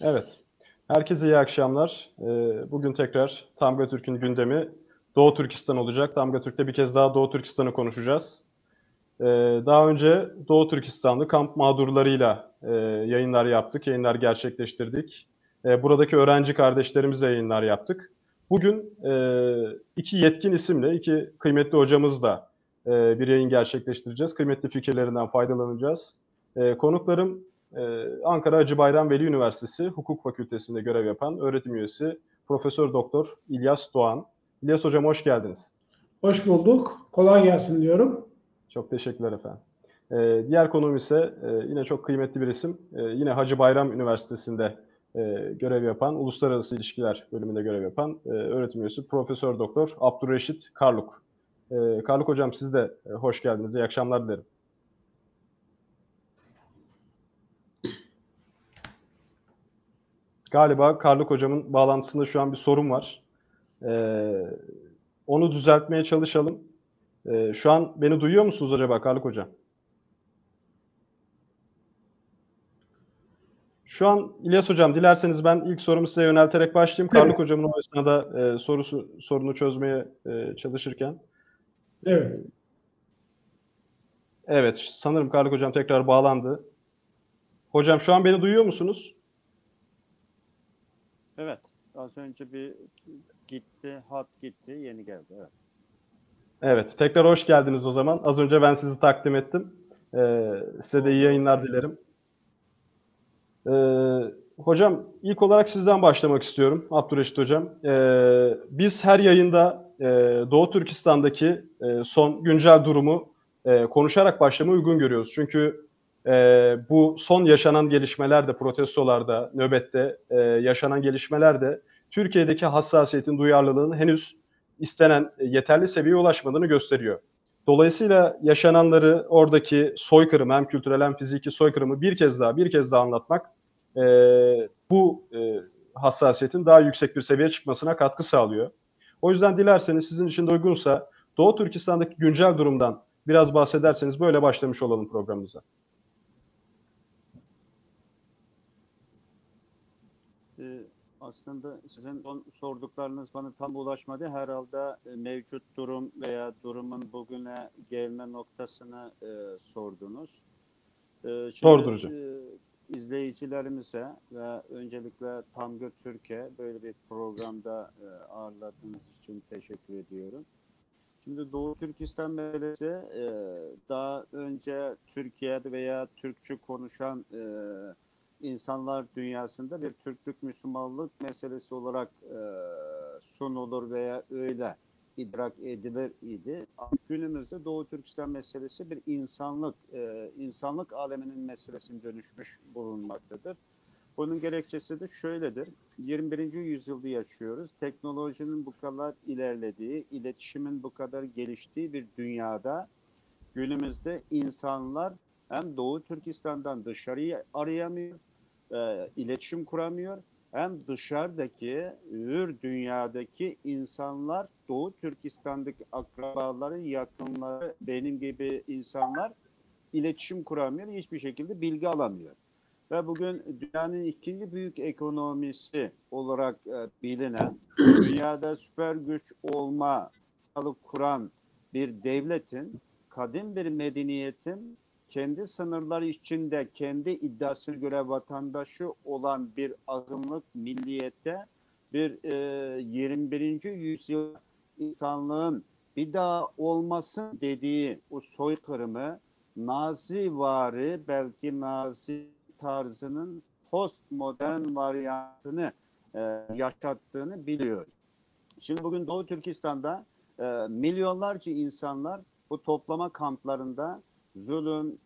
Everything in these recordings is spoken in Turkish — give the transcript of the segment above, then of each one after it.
Evet. Herkese iyi akşamlar. Ee, Bugün tekrar Tamga Türk'ün gündemi Doğu Türkistan olacak. Tamga Türk'te bir kez daha Doğu Türkistan'ı konuşacağız. Ee, Daha önce Doğu Türkistan'da kamp mağdurlarıyla e, yayınlar yaptık, yayınlar gerçekleştirdik. E, Buradaki öğrenci kardeşlerimizle yayınlar yaptık. Bugün e, iki yetkin isimle, iki kıymetli hocamızla e, bir yayın gerçekleştireceğiz. Kıymetli fikirlerinden faydalanacağız. Konuklarım ee, Ankara Hacı Bayram Veli Üniversitesi Hukuk Fakültesi'nde görev yapan öğretim üyesi Profesör Doktor İlyas Doğan. İlyas Hocam hoş geldiniz. Hoş bulduk. Kolay gelsin diyorum. Çok teşekkürler efendim. Ee, diğer konuğum ise e, yine çok kıymetli bir isim. E, yine Hacı Bayram Üniversitesi'nde e, görev yapan, Uluslararası İlişkiler bölümünde görev yapan e, öğretim üyesi Profesör Doktor Abdurreşit Karluk. E, Karluk Hocam siz de e, hoş geldiniz. İyi akşamlar dilerim. Galiba Karluk hocamın bağlantısında şu an bir sorun var. Ee, onu düzeltmeye çalışalım. Ee, şu an beni duyuyor musunuz acaba Karluk hocam? Şu an İlyas hocam dilerseniz ben ilk sorumu size yönelterek başlayayım. Evet. Karluk hocamın o esnada e, sorusu sorunu çözmeye e, çalışırken. Evet. Evet, sanırım Karluk hocam tekrar bağlandı. Hocam şu an beni duyuyor musunuz? Evet. Az önce bir gitti, hat gitti, yeni geldi. Evet. Evet, tekrar hoş geldiniz o zaman. Az önce ben sizi takdim ettim. Ee, size de iyi yayınlar dilerim. Ee, hocam, ilk olarak sizden başlamak istiyorum, Abdüreşit Hocam. Ee, biz her yayında e, Doğu Türkistan'daki e, son güncel durumu e, konuşarak başlamayı uygun görüyoruz. Çünkü e, bu son yaşanan gelişmeler de, protestolarda, nöbette e, yaşanan gelişmeler de Türkiye'deki hassasiyetin, duyarlılığın henüz istenen e, yeterli seviyeye ulaşmadığını gösteriyor. Dolayısıyla yaşananları oradaki soykırım hem kültürel hem fiziki soykırımı bir kez daha bir kez daha anlatmak e, bu e, hassasiyetin daha yüksek bir seviyeye çıkmasına katkı sağlıyor. O yüzden dilerseniz sizin için de uygunsa Doğu Türkistan'daki güncel durumdan biraz bahsederseniz böyle başlamış olalım programımıza. Ee, aslında sizin son sorduklarınız bana tam ulaşmadı. Herhalde e, mevcut durum veya durumun bugüne gelme noktasını e, sordunuz. Ee, şimdi, e, izleyicilerimize ve öncelikle Tamgı Türkiye böyle bir programda e, ağırladığınız için teşekkür ediyorum. Şimdi Doğu Türkistan meselesi e, daha önce Türkiye'de veya Türkçe konuşan e, insanlar dünyasında bir Türklük Müslümanlık meselesi olarak e, sunulur veya öyle idrak edilir idi. Günümüzde Doğu Türkistan meselesi bir insanlık, e, insanlık aleminin meselesine dönüşmüş bulunmaktadır. Bunun gerekçesi de şöyledir. 21. yüzyılda yaşıyoruz. Teknolojinin bu kadar ilerlediği, iletişimin bu kadar geliştiği bir dünyada günümüzde insanlar hem Doğu Türkistan'dan dışarıyı arayamıyor, e, iletişim kuramıyor. Hem dışarıdaki, ür dünyadaki insanlar, Doğu Türkistan'daki akrabaları, yakınları, benim gibi insanlar iletişim kuramıyor, hiçbir şekilde bilgi alamıyor. Ve bugün dünyanın ikinci büyük ekonomisi olarak e, bilinen, dünyada süper güç olma kuran bir devletin, kadim bir medeniyetin kendi sınırları içinde kendi iddiasına göre vatandaşı olan bir azınlık milliyete bir e, 21. yüzyıl insanlığın bir daha olmasın dediği o soykırımı Nazivari belki Nazi tarzının postmodern varyantını e, yaşattığını biliyoruz. Şimdi bugün Doğu Türkistan'da e, milyonlarca insanlar bu toplama kamplarında zulüm,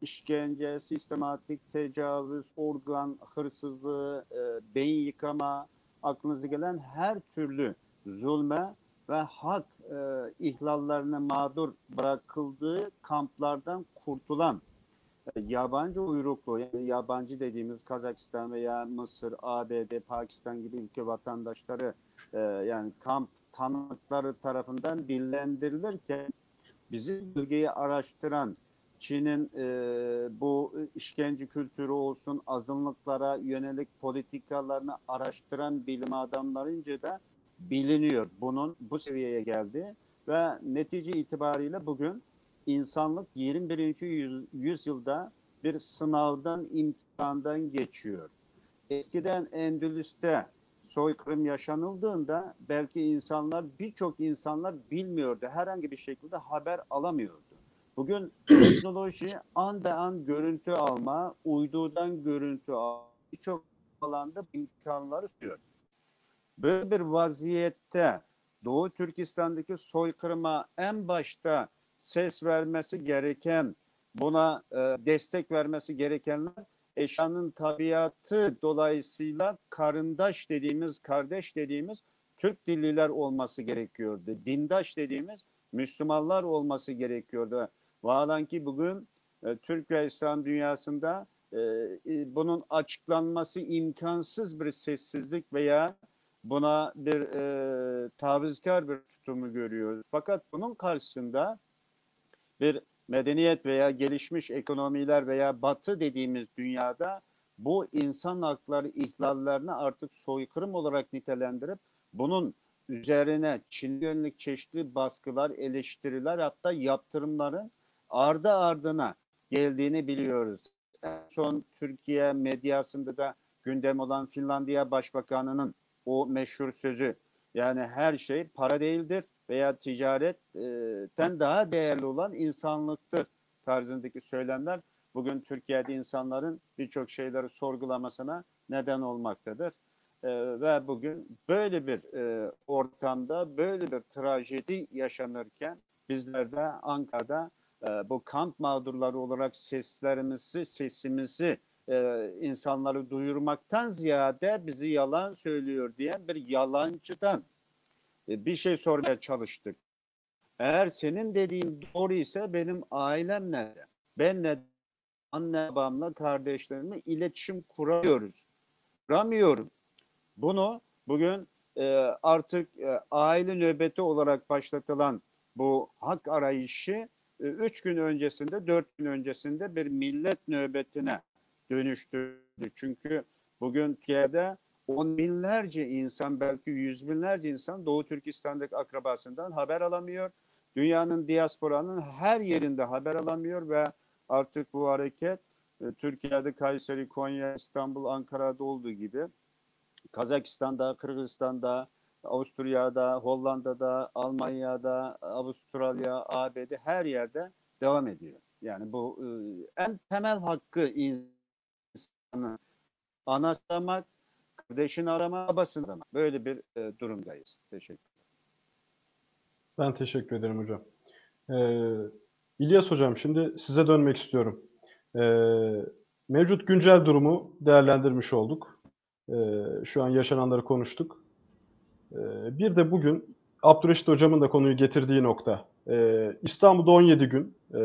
işkence, sistematik tecavüz, organ hırsızlığı, e, beyin yıkama, aklınıza gelen her türlü zulme ve hak e, ihlallerine mağdur bırakıldığı kamplardan kurtulan e, yabancı uyruklu, yani yabancı dediğimiz Kazakistan veya Mısır, ABD, Pakistan gibi ülke vatandaşları e, yani kamp tanıkları tarafından dillendirilirken bizi bölgeyi araştıran Çin'in e, bu işkence kültürü olsun, azınlıklara yönelik politikalarını araştıran bilim adamlarınca da biliniyor. Bunun bu seviyeye geldi ve netice itibariyle bugün insanlık 21. Yüz, yüzyılda bir sınavdan, imtihandan geçiyor. Eskiden Endülüs'te soykırım yaşanıldığında belki insanlar, birçok insanlar bilmiyordu. Herhangi bir şekilde haber alamıyordu. Bugün teknoloji an be an görüntü alma, uydudan görüntü alma, birçok alanda imkanları sunuyor. Böyle bir vaziyette Doğu Türkistan'daki soykırıma en başta ses vermesi gereken, buna e, destek vermesi gerekenler eşyanın tabiatı dolayısıyla karındaş dediğimiz, kardeş dediğimiz Türk dilliler olması gerekiyordu. Dindaş dediğimiz Müslümanlar olması gerekiyordu. Vağlan ki bugün e, Türk ve İslam dünyasında e, bunun açıklanması imkansız bir sessizlik veya buna bir e, tavizkar bir tutumu görüyoruz. Fakat bunun karşısında bir medeniyet veya gelişmiş ekonomiler veya batı dediğimiz dünyada bu insan hakları ihlallerini artık soykırım olarak nitelendirip bunun üzerine Çin yönelik çeşitli baskılar, eleştiriler hatta yaptırımların ardı ardına geldiğini biliyoruz. En son Türkiye medyasında da gündem olan Finlandiya Başbakanı'nın o meşhur sözü yani her şey para değildir veya ticaretten daha değerli olan insanlıktır tarzındaki söylemler bugün Türkiye'de insanların birçok şeyleri sorgulamasına neden olmaktadır. Ee, ve bugün böyle bir e, ortamda böyle bir trajedi yaşanırken bizler de Ankara'da e, bu kamp mağdurları olarak seslerimizi, sesimizi e, insanları duyurmaktan ziyade bizi yalan söylüyor diyen bir yalancıdan e, bir şey sormaya çalıştık. Eğer senin dediğin doğru ise benim ailem nerede? Ben ne anne babamla kardeşlerimle iletişim kuramıyoruz. Kuramıyorum. Bunu bugün e, artık aile nöbeti olarak başlatılan bu hak arayışı e, üç gün öncesinde, dört gün öncesinde bir millet nöbetine dönüştürdü. Çünkü bugün Türkiye'de on binlerce insan belki yüz binlerce insan Doğu Türkistan'daki akrabasından haber alamıyor. Dünyanın diasporanın her yerinde haber alamıyor ve artık bu hareket e, Türkiye'de Kayseri, Konya, İstanbul, Ankara'da olduğu gibi Kazakistan'da, Kırgızistan'da, Avusturya'da, Hollanda'da, Almanya'da, Avustralya, ABD her yerde devam ediyor. Yani bu en temel hakkı insanı anası kardeşini arama, babasını arama. Böyle bir durumdayız. Teşekkür Ben teşekkür ederim hocam. Ee, İlyas hocam şimdi size dönmek istiyorum. Ee, mevcut güncel durumu değerlendirmiş olduk. Ee, şu an yaşananları konuştuk. Ee, bir de bugün Abdülreşit hocamın da konuyu getirdiği nokta. Ee, İstanbul'da 17 gün e,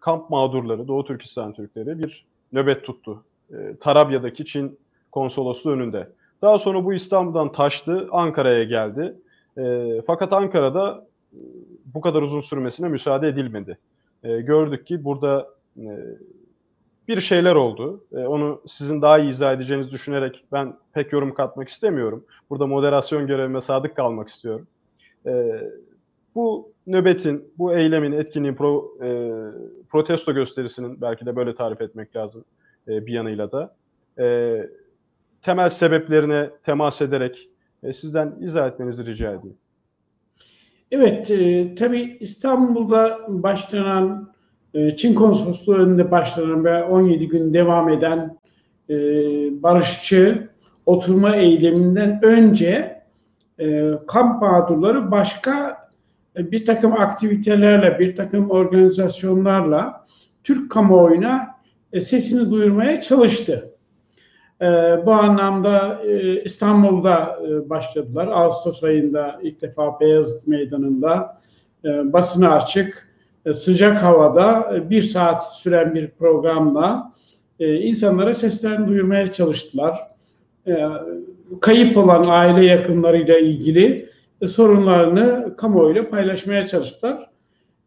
kamp mağdurları, Doğu Türkistan Türkleri bir nöbet tuttu. Ee, Tarabya'daki Çin konsolosluğu önünde. Daha sonra bu İstanbul'dan taştı, Ankara'ya geldi. E, fakat Ankara'da e, bu kadar uzun sürmesine müsaade edilmedi. E, gördük ki burada e, bir şeyler oldu. E, onu sizin daha iyi izah edeceğinizi düşünerek ben pek yorum katmak istemiyorum. Burada moderasyon görevime sadık kalmak istiyorum. E, bu nöbetin, bu eylemin, etkinliğin, pro, e, protesto gösterisinin belki de böyle tarif etmek lazım e, bir yanıyla da. E, temel sebeplerine temas ederek e, sizden izah etmenizi rica edeyim. Evet, e, tabii İstanbul'da başlanan, Çin konsolosluğu önünde başlanan ve 17 gün devam eden e, barışçı oturma eyleminden önce e, kamp mağdurları başka e, bir takım aktivitelerle, bir takım organizasyonlarla Türk kamuoyuna e, sesini duyurmaya çalıştı. Bu anlamda İstanbul'da başladılar. Ağustos ayında ilk defa Beyazıt Meydanı'nda e, basına açık, sıcak havada e, bir saat süren bir programla e, insanlara seslerini duyurmaya çalıştılar. E, kayıp olan aile yakınlarıyla ilgili e, sorunlarını kamuoyuyla paylaşmaya çalıştılar.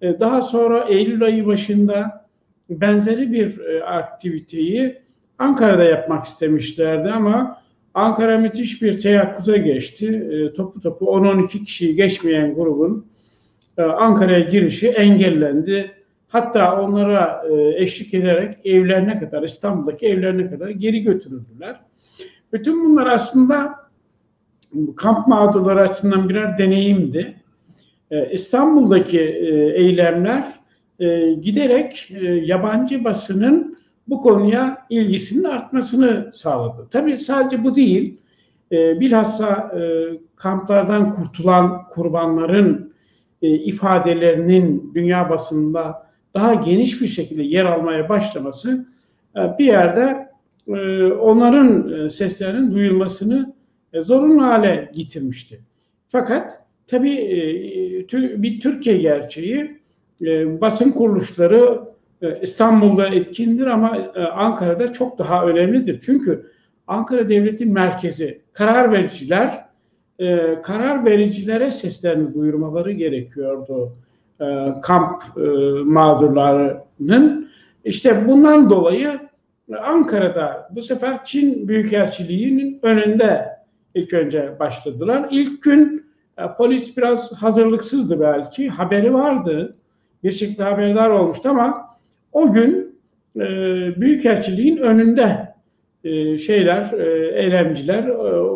E, daha sonra Eylül ayı başında benzeri bir e, aktiviteyi Ankara'da yapmak istemişlerdi ama Ankara müthiş bir teyakkuza geçti. E, topu topu 10-12 kişiyi geçmeyen grubun e, Ankara'ya girişi engellendi. Hatta onlara e, eşlik ederek evlerine kadar, İstanbul'daki evlerine kadar geri götürüldüler. Bütün bunlar aslında kamp mağdurları açısından birer deneyimdi. E, İstanbul'daki e, eylemler e, giderek yabancı basının bu konuya ilgisinin artmasını sağladı. Tabii sadece bu değil, bilhassa kamplardan kurtulan kurbanların e, ifadelerinin dünya basınında daha geniş bir şekilde yer almaya başlaması e, bir yerde e, onların e, seslerinin duyulmasını e, zorunlu hale getirmişti. Fakat tabii bir Türkiye gerçeği basın kuruluşları İstanbul'da etkindir ama Ankara'da çok daha önemlidir. Çünkü Ankara Devlet'in merkezi karar vericiler e, karar vericilere seslerini duyurmaları gerekiyordu e, kamp e, mağdurlarının. İşte bundan dolayı Ankara'da bu sefer Çin Büyükelçiliği'nin önünde ilk önce başladılar. İlk gün e, polis biraz hazırlıksızdı belki, haberi vardı, bir şekilde haberdar olmuştu ama o gün e, Büyükelçiliğin önünde e, şeyler, e, eylemciler e,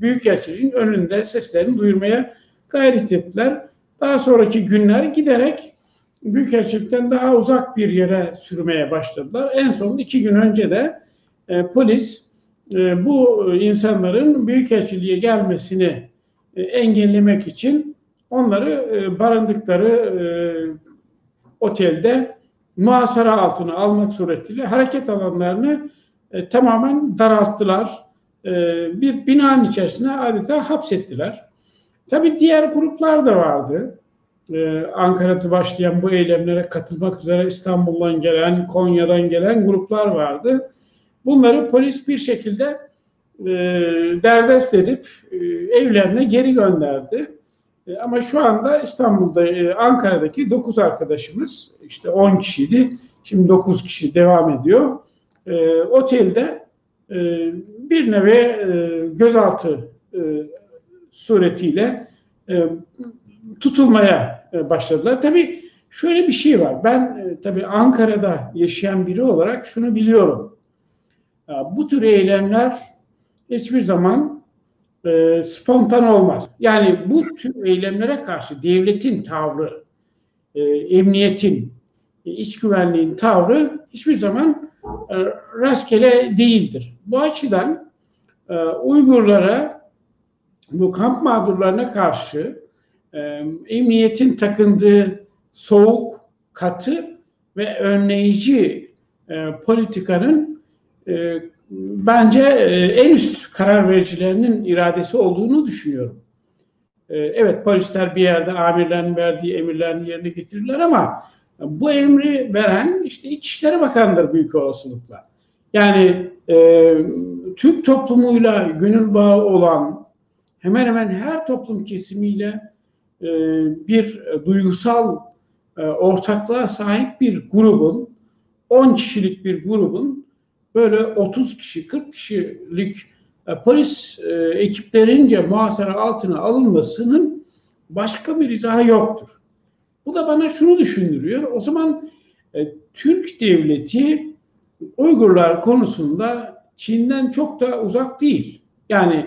Büyükelçiliğin önünde seslerini duyurmaya gayret ettiler. Daha sonraki günler giderek Büyükelçilikten daha uzak bir yere sürmeye başladılar. En son iki gün önce de e, polis e, bu insanların Büyükelçiliğe gelmesini e, engellemek için onları e, barındıkları e, otelde muhasara altına almak suretiyle hareket alanlarını e, tamamen daralttılar. E, bir binanın içerisine adeta hapsettiler. Tabii diğer gruplar da vardı. Ee, Ankara'da başlayan bu eylemlere katılmak üzere İstanbul'dan gelen, Konya'dan gelen gruplar vardı. Bunları polis bir şekilde e, derdest edip e, evlerine geri gönderdi. E, ama şu anda İstanbul'da, e, Ankara'daki 9 arkadaşımız, işte 10 kişiydi, şimdi 9 kişi devam ediyor. E, otelde e, bir nevi e, gözaltı e, suretiyle e, tutulmaya e, başladılar. Tabii şöyle bir şey var. Ben e, tabii Ankara'da yaşayan biri olarak şunu biliyorum. Ya, Bu tür eylemler hiçbir zaman e, spontan olmaz. Yani bu tür eylemlere karşı devletin tavrı, e, emniyetin, e, iç güvenliğin tavrı hiçbir zaman e, rastgele değildir. Bu açıdan e, Uygurlara bu kamp mağdurlarına karşı e, emniyetin takındığı soğuk, katı ve önleyici e, politikanın e, bence en üst karar vericilerinin iradesi olduğunu düşünüyorum. Evet polisler bir yerde amirlerin verdiği emirlerini yerine getirirler ama bu emri veren işte İçişleri Bakanı'dır büyük olasılıkla. Yani e, Türk toplumuyla gönül bağı olan hemen hemen her toplum kesimiyle e, bir e, duygusal e, ortaklığa sahip bir grubun 10 kişilik bir grubun böyle 30 kişi 40 kişilik e, polis e, ekiplerince muhasara altına alınmasının başka bir izahı yoktur. Bu da bana şunu düşündürüyor. O zaman e, Türk devleti Uygurlar konusunda Çin'den çok da uzak değil. Yani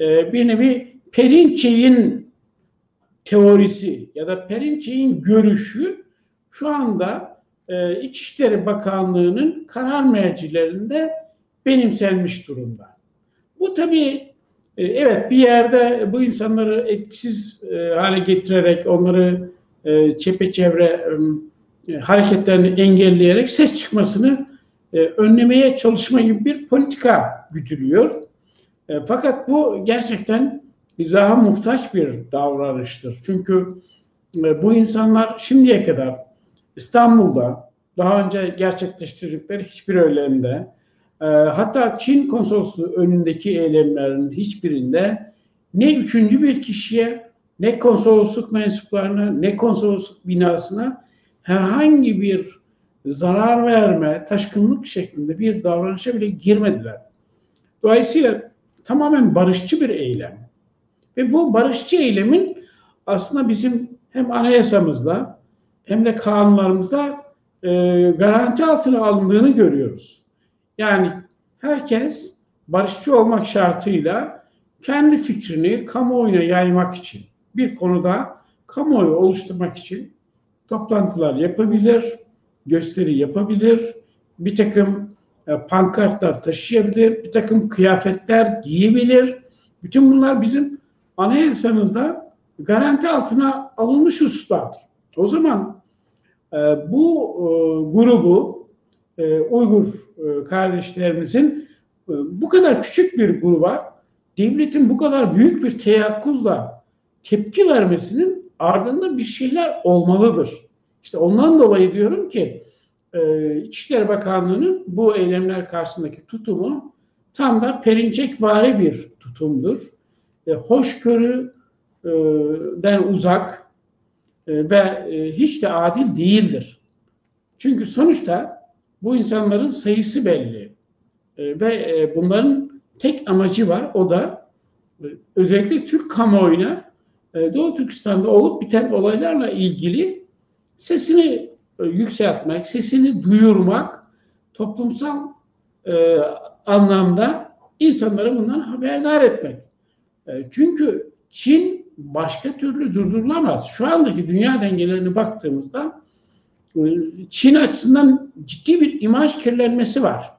e, bir nevi Perinçey'in teorisi ya da Perinçey'in görüşü şu anda e, İçişleri Bakanlığı'nın karar mercilerinde benimsenmiş durumda. Bu tabii e, evet bir yerde bu insanları etkisiz e, hale getirerek onları e, çepeçevre e, hareketlerini engelleyerek ses çıkmasını e, önlemeye çalışma gibi bir politika güdülüyor. E, fakat bu gerçekten izaha muhtaç bir davranıştır. Çünkü bu insanlar şimdiye kadar İstanbul'da daha önce gerçekleştirdikleri hiçbir eylemde hatta Çin konsolosluğu önündeki eylemlerin hiçbirinde ne üçüncü bir kişiye ne konsolosluk mensuplarına ne konsolosluk binasına herhangi bir zarar verme, taşkınlık şeklinde bir davranışa bile girmediler. Dolayısıyla tamamen barışçı bir eylem. Ve bu barışçı eylemin aslında bizim hem anayasamızda hem de kanunlarımızda e, garanti altına alındığını görüyoruz. Yani herkes barışçı olmak şartıyla kendi fikrini kamuoyuna yaymak için bir konuda kamuoyu oluşturmak için toplantılar yapabilir, gösteri yapabilir, bir takım e, pankartlar taşıyabilir, bir takım kıyafetler giyebilir. Bütün bunlar bizim anayasamızda garanti altına alınmış hususlardır. O zaman e, bu e, grubu Uygur kardeşlerimizin bu kadar küçük bir gruba devletin bu kadar büyük bir teyakkuzla tepki vermesinin ardında bir şeyler olmalıdır. İşte ondan dolayı diyorum ki e, İçişleri Bakanlığı'nın bu eylemler karşısındaki tutumu tam da perinçekvari bir tutumdur. E, hoşgörüden uzak e, ve e, hiç de adil değildir. Çünkü sonuçta bu insanların sayısı belli e, ve e, bunların tek amacı var o da e, özellikle Türk kamuoyuna e, Doğu Türkistan'da olup biten olaylarla ilgili sesini e, yükseltmek, sesini duyurmak, toplumsal e, anlamda insanları bundan haberdar etmek. E, çünkü Çin başka türlü durdurulamaz. Şu andaki dünya dengelerine baktığımızda e, Çin açısından ciddi bir imaj kirlenmesi var.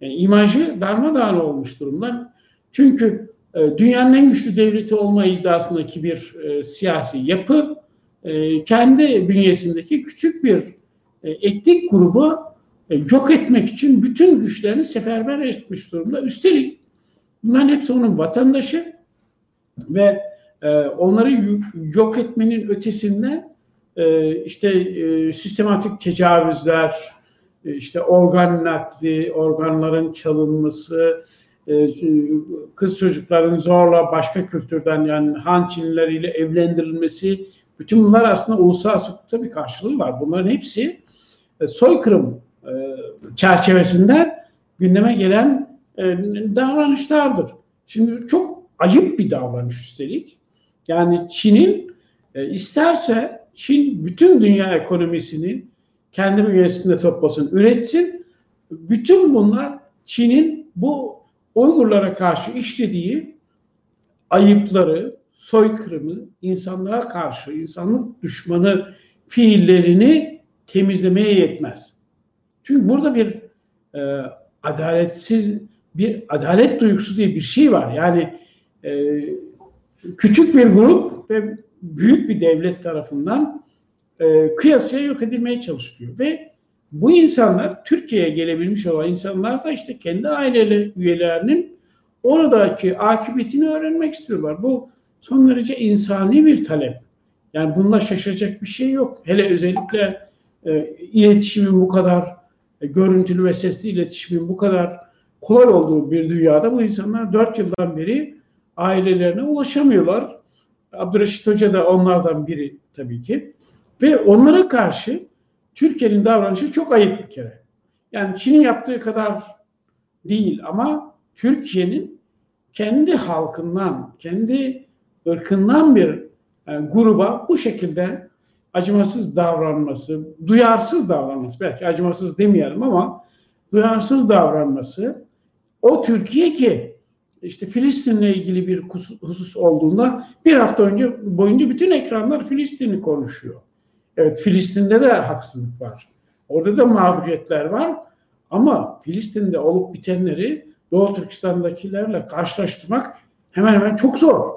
Yani imajı darmadağın olmuş durumda. Çünkü e, dünyanın en güçlü devleti olma iddiasındaki bir e, siyasi yapı e, kendi bünyesindeki küçük bir e, etnik grubu e, yok etmek için bütün güçlerini seferber etmiş durumda. Üstelik bunların hepsi onun vatandaşı ve e, onları yok etmenin ötesinde e, işte e, sistematik tecavüzler, e, işte organ nakli, organların çalınması, e, kız çocukların zorla başka kültürden yani Han Çinlileriyle evlendirilmesi, bütün bunlar aslında uluslararası hukukta bir karşılığı var. Bunların hepsi e, soykırım e, çerçevesinde gündeme gelen e, davranışlardır. Şimdi çok ayıp bir davranış üstelik. Yani Çin'in e, isterse Çin bütün dünya ekonomisini kendi bünyesinde toplasın, üretsin. Bütün bunlar Çin'in bu Uygurlara karşı işlediği ayıpları, soykırımı, insanlığa karşı, insanlık düşmanı fiillerini temizlemeye yetmez. Çünkü burada bir e, adaletsiz bir adalet duygusu diye bir şey var. Yani e, küçük bir grup ve büyük bir devlet tarafından e, kıyasıya yok edilmeye çalışılıyor. Ve bu insanlar Türkiye'ye gelebilmiş olan insanlar da işte kendi aile üyelerinin oradaki akıbetini öğrenmek istiyorlar. Bu son derece insani bir talep. Yani bunda şaşıracak bir şey yok. Hele özellikle e, iletişimin bu kadar e, görüntülü ve sesli iletişimin bu kadar kolay olduğu bir dünyada bu insanlar dört yıldan beri ailelerine ulaşamıyorlar. Abdurreşit Hoca da onlardan biri tabii ki. Ve onlara karşı Türkiye'nin davranışı çok ayıp bir kere. Yani Çin'in yaptığı kadar değil ama Türkiye'nin kendi halkından, kendi ırkından bir yani gruba bu şekilde acımasız davranması, duyarsız davranması, belki acımasız demeyelim ama duyarsız davranması o Türkiye ki işte Filistin'le ilgili bir husus olduğunda bir hafta önce boyunca bütün ekranlar Filistin'i konuşuyor. Evet Filistin'de de haksızlık var. Orada da mağduriyetler var. Ama Filistin'de olup bitenleri Doğu Türkistan'dakilerle karşılaştırmak hemen hemen çok zor.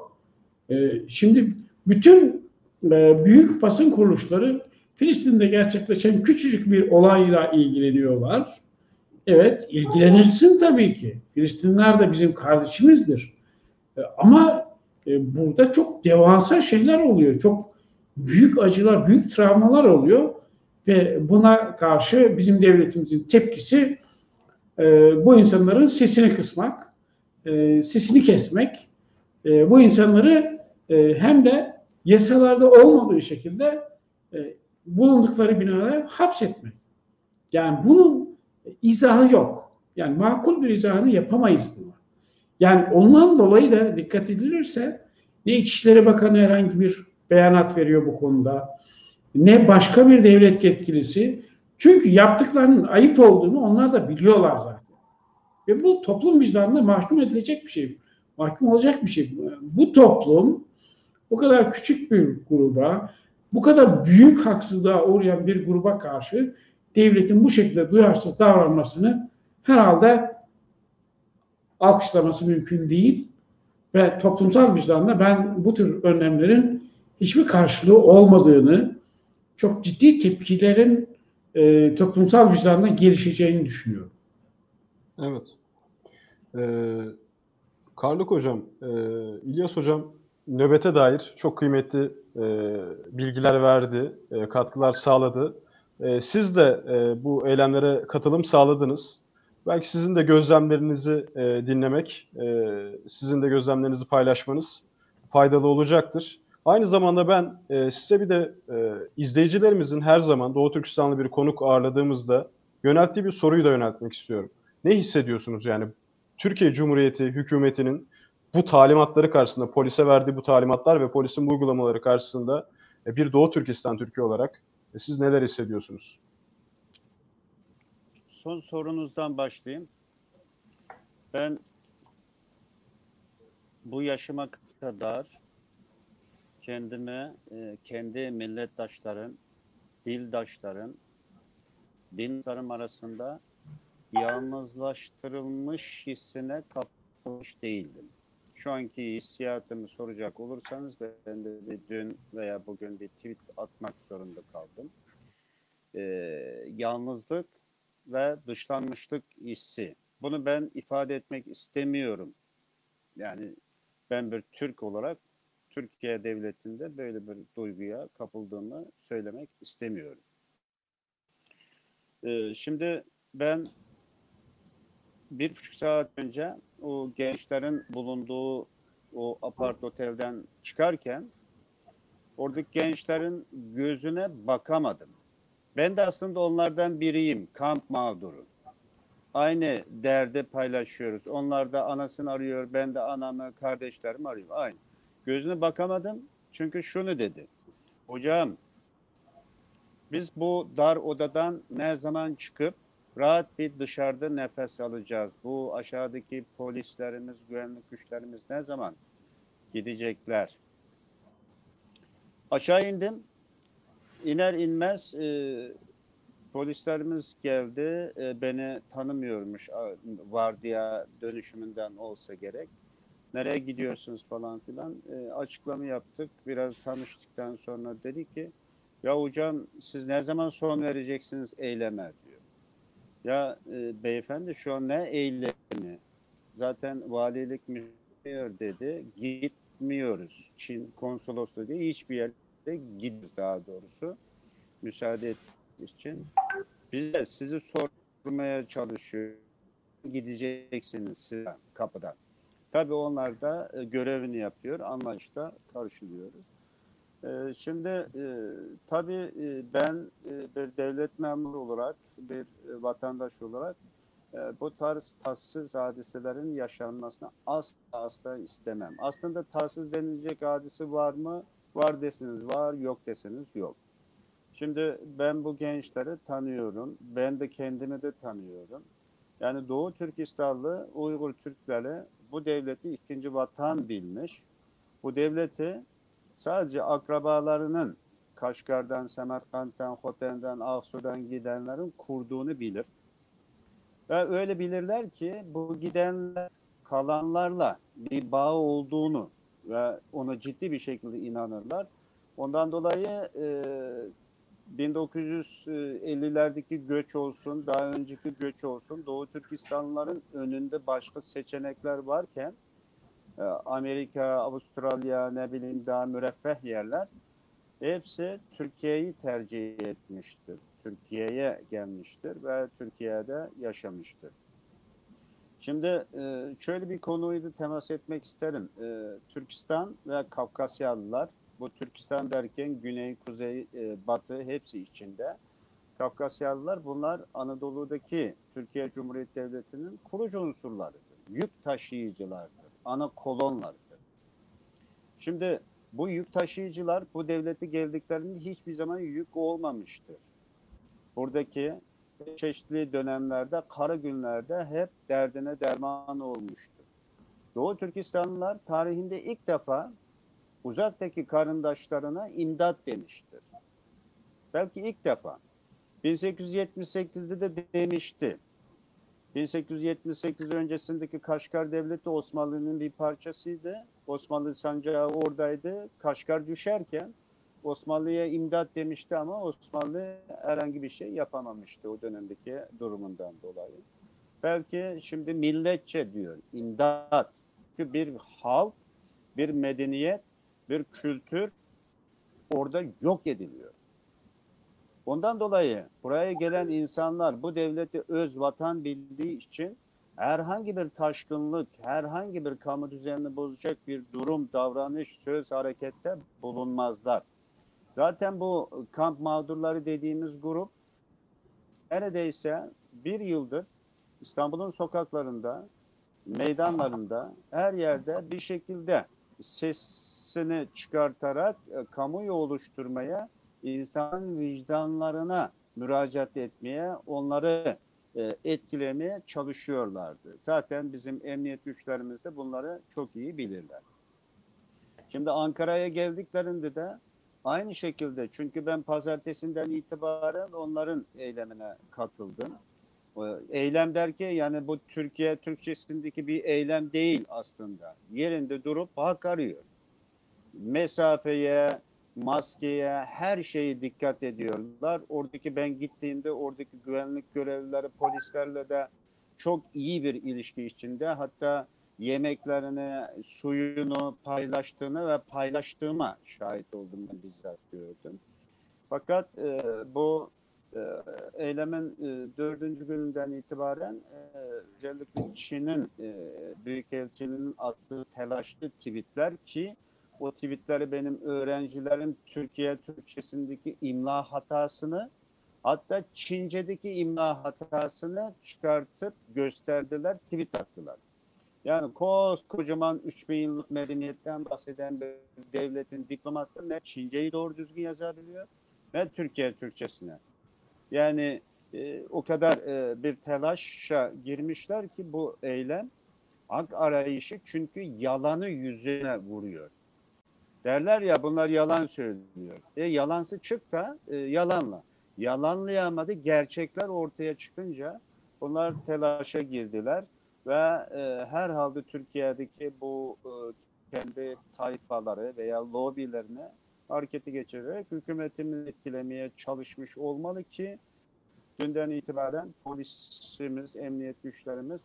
Ee, şimdi bütün e, büyük basın kuruluşları Filistin'de gerçekleşen küçücük bir olayla ilgileniyorlar. Evet, ilgilenilsin tabii ki. Filistinler de bizim kardeşimizdir. E, ama e, burada çok devasa şeyler oluyor. Çok büyük acılar, büyük travmalar oluyor ve buna karşı bizim devletimizin tepkisi e, bu insanların sesini kısmak, e, sesini kesmek, e, bu insanları e, hem de yasalarda olmadığı şekilde e, bulundukları binada hapsetmek. Yani bunun izahı yok. Yani makul bir izahını yapamayız bunu. Yani ondan dolayı da dikkat edilirse ne İçişleri Bakanı herhangi bir beyanat veriyor bu konuda, ne başka bir devlet yetkilisi. Çünkü yaptıklarının ayıp olduğunu onlar da biliyorlar zaten. Ve bu toplum vicdanında mahkum edilecek bir şey. Mahkum olacak bir şey. Bu toplum bu kadar küçük bir gruba, bu kadar büyük haksızlığa uğrayan bir gruba karşı devletin bu şekilde duyarsız davranmasını herhalde alkışlaması mümkün değil. Ve toplumsal vicdanda ben bu tür önlemlerin hiçbir karşılığı olmadığını, çok ciddi tepkilerin e, toplumsal vicdanda gelişeceğini düşünüyorum. Evet. Ee, Karlık Hocam, e, İlyas Hocam nöbete dair çok kıymetli e, bilgiler verdi, e, katkılar sağladı. E, siz de e, bu eylemlere katılım sağladınız. Belki sizin de gözlemlerinizi e, dinlemek, e, sizin de gözlemlerinizi paylaşmanız faydalı olacaktır. Aynı zamanda ben e, size bir de e, izleyicilerimizin her zaman Doğu Türkistanlı bir konuk ağırladığımızda yönelttiği bir soruyu da yöneltmek istiyorum. Ne hissediyorsunuz yani Türkiye Cumhuriyeti hükümetinin bu talimatları karşısında, polise verdiği bu talimatlar ve polisin bu uygulamaları karşısında e, bir Doğu Türkistan Türkiye olarak e, siz neler hissediyorsunuz? Son sorunuzdan başlayayım. Ben bu yaşıma kadar kendime, e, kendi millettaşlarım, dildaşlarım, dindarım arasında yalnızlaştırılmış hissine kapılmış değildim. Şu anki hissiyatımı soracak olursanız ben de bir dün veya bugün bir tweet atmak zorunda kaldım. Ee, yalnızlık ve dışlanmışlık hissi. Bunu ben ifade etmek istemiyorum. Yani ben bir Türk olarak Türkiye Devleti'nde böyle bir duyguya kapıldığımı söylemek istemiyorum. Ee, şimdi ben bir buçuk saat önce o gençlerin bulunduğu o apart otelden çıkarken oradaki gençlerin gözüne bakamadım. Ben de aslında onlardan biriyim, kamp mağduru. Aynı derde paylaşıyoruz. Onlar da anasını arıyor, ben de anamı, kardeşlerimi arıyorum. Aynı. Gözüne bakamadım çünkü şunu dedi. Hocam biz bu dar odadan ne zaman çıkıp rahat bir dışarıda nefes alacağız. Bu aşağıdaki polislerimiz, güvenlik güçlerimiz ne zaman gidecekler? Aşağı indim. İner inmez e, polislerimiz geldi. E, beni tanımıyormuş vardiya dönüşümünden olsa gerek. Nereye gidiyorsunuz falan filan. E, açıklama yaptık. Biraz tanıştıktan sonra dedi ki ya hocam siz ne zaman son vereceksiniz eyleme diyor. Ya e, beyefendi şu an ne eylemi? Zaten valilik müdür dedi. Gitmiyoruz. Çin konsolosluğu diye hiçbir yere gidiyoruz daha doğrusu. Müsaade ettiğiniz için. Biz de sizi sormaya çalışıyoruz. Gideceksiniz siz kapıdan. Tabii onlar da e, görevini yapıyor. Anlayışta karşılıyoruz. Ee, şimdi e, tabii e, ben e, bir devlet memuru olarak, bir vatandaş olarak bu tarz tatsız hadiselerin yaşanmasını asla asla istemem. Aslında tatsız denilecek hadisi var mı? Var desiniz var, yok desiniz yok. Şimdi ben bu gençleri tanıyorum. Ben de kendimi de tanıyorum. Yani Doğu Türkistanlı Uygur Türkleri bu devleti ikinci vatan bilmiş. Bu devleti sadece akrabalarının Kaşgar'dan, Semerkant'tan, Hoten'den, Aksu'dan gidenlerin kurduğunu bilir. Ve öyle bilirler ki bu gidenler kalanlarla bir bağ olduğunu ve ona ciddi bir şekilde inanırlar. Ondan dolayı e, 1950'lerdeki göç olsun, daha önceki göç olsun, Doğu Türkistanlıların önünde başka seçenekler varken ee, Amerika, Avustralya, ne bileyim daha müreffeh yerler hepsi Türkiye'yi tercih etmiştir. Türkiye'ye gelmiştir ve Türkiye'de yaşamıştır. Şimdi e, şöyle bir konuyu da temas etmek isterim. E, Türkistan ve Kafkasyalılar, bu Türkistan derken Güney, Kuzey, e, Batı hepsi içinde Kafkasyalılar bunlar Anadolu'daki Türkiye Cumhuriyeti Devleti'nin kurucu unsurlarıdır. Yük taşıyıcılardır. Ana kolonlardır. Şimdi bu yük taşıyıcılar bu devleti geldiklerinde hiçbir zaman yük olmamıştır. Buradaki çeşitli dönemlerde, kara günlerde hep derdine derman olmuştur. Doğu Türkistanlılar tarihinde ilk defa uzaktaki karındaşlarına imdat demiştir. Belki ilk defa. 1878'de de demişti. 1878 öncesindeki Kaşgar Devleti Osmanlı'nın bir parçasıydı. Osmanlı sancağı oradaydı. Kaşgar düşerken Osmanlı'ya imdat demişti ama Osmanlı herhangi bir şey yapamamıştı o dönemdeki durumundan dolayı. Belki şimdi milletçe diyor, imdat. Çünkü bir halk, bir medeniyet, bir kültür orada yok ediliyor. Ondan dolayı buraya gelen insanlar bu devleti öz vatan bildiği için herhangi bir taşkınlık, herhangi bir kamu düzenini bozacak bir durum, davranış, söz, harekette bulunmazlar. Zaten bu kamp mağdurları dediğimiz grup neredeyse bir yıldır İstanbul'un sokaklarında, meydanlarında, her yerde bir şekilde sesini çıkartarak e, kamuoyu oluşturmaya, insanın vicdanlarına müracaat etmeye, onları e, etkilemeye çalışıyorlardı. Zaten bizim emniyet güçlerimiz de bunları çok iyi bilirler. Şimdi Ankara'ya geldiklerinde de aynı şekilde çünkü ben pazartesinden itibaren onların eylemine katıldım. Eylem derken yani bu Türkiye Türkçesindeki bir eylem değil aslında. Yerinde durup hak arıyor. Mesafeye, maskeye, her şeyi dikkat ediyorlar. Oradaki ben gittiğimde oradaki güvenlik görevlileri polislerle de çok iyi bir ilişki içinde. Hatta yemeklerini, suyunu paylaştığını ve paylaştığıma şahit oldum ben bizzat gördüm. Fakat e, bu e, eylemin e, dördüncü gününden itibaren e, özellikle Çin'in e, Büyükelçiliğinin attığı telaşlı tweetler ki o tweetleri benim öğrencilerim Türkiye Türkçesindeki imla hatasını hatta Çince'deki imla hatasını çıkartıp gösterdiler, tweet attılar. Yani koskocaman 3000 yıllık medeniyetten bahseden bir devletin diplomatları ne Çince'yi doğru düzgün yazabiliyor ne Türkiye Türkçesine. Yani e, o kadar e, bir telaşa girmişler ki bu eylem hak arayışı çünkü yalanı yüzüne vuruyor. Derler ya bunlar yalan söylüyor. E yalansı çık da e, yalanla. Yalanlayamadı. Gerçekler ortaya çıkınca bunlar telaşa girdiler ve e, herhalde Türkiye'deki bu e, kendi tayfaları veya lobilerini harekete geçirerek hükümetimizi etkilemeye çalışmış olmalı ki dünden itibaren polisimiz, emniyet güçlerimiz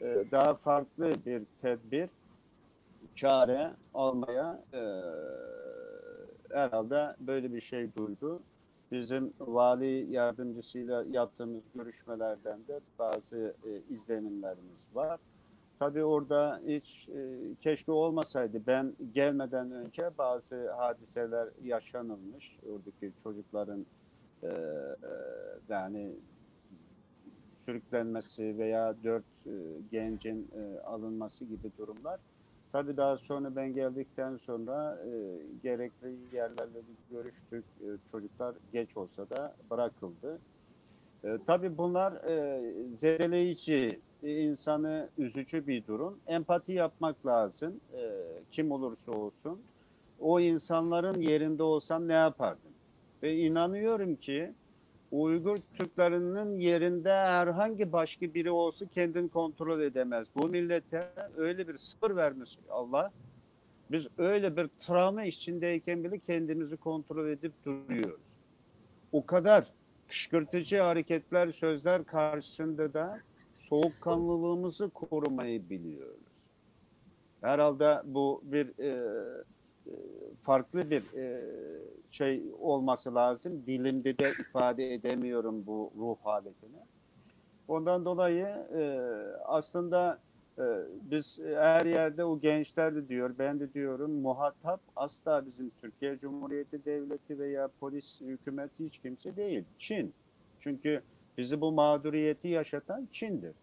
e, daha farklı bir tedbir, çare almaya e, herhalde böyle bir şey duydu. Bizim vali yardımcısıyla yaptığımız görüşmelerden de bazı e, izlenimlerimiz var. Tabii orada hiç e, keşke olmasaydı. Ben gelmeden önce bazı hadiseler yaşanılmış. Oradaki çocukların e, e, yani sürüklenmesi veya dört e, gencin e, alınması gibi durumlar. Tabii daha sonra ben geldikten sonra e, gerekli yerlerle bir görüştük. E, çocuklar geç olsa da bırakıldı. E, tabii bunlar e, zedeleyici, e, insanı üzücü bir durum. Empati yapmak lazım. E, kim olursa olsun. O insanların yerinde olsam ne yapardım? Ve inanıyorum ki Uygur Türklerinin yerinde herhangi başka biri olsa kendini kontrol edemez. Bu millete öyle bir sıfır vermiş Allah. Biz öyle bir travma içindeyken bile kendimizi kontrol edip duruyoruz. O kadar kışkırtıcı hareketler, sözler karşısında da soğukkanlılığımızı korumayı biliyoruz. Herhalde bu bir e, farklı bir e, şey olması lazım. Dilimde de ifade edemiyorum bu ruh haletini. Ondan dolayı e, aslında e, biz her yerde o gençler de diyor, ben de diyorum muhatap asla bizim Türkiye Cumhuriyeti Devleti veya polis hükümeti hiç kimse değil. Çin. Çünkü bizi bu mağduriyeti yaşatan Çin'dir.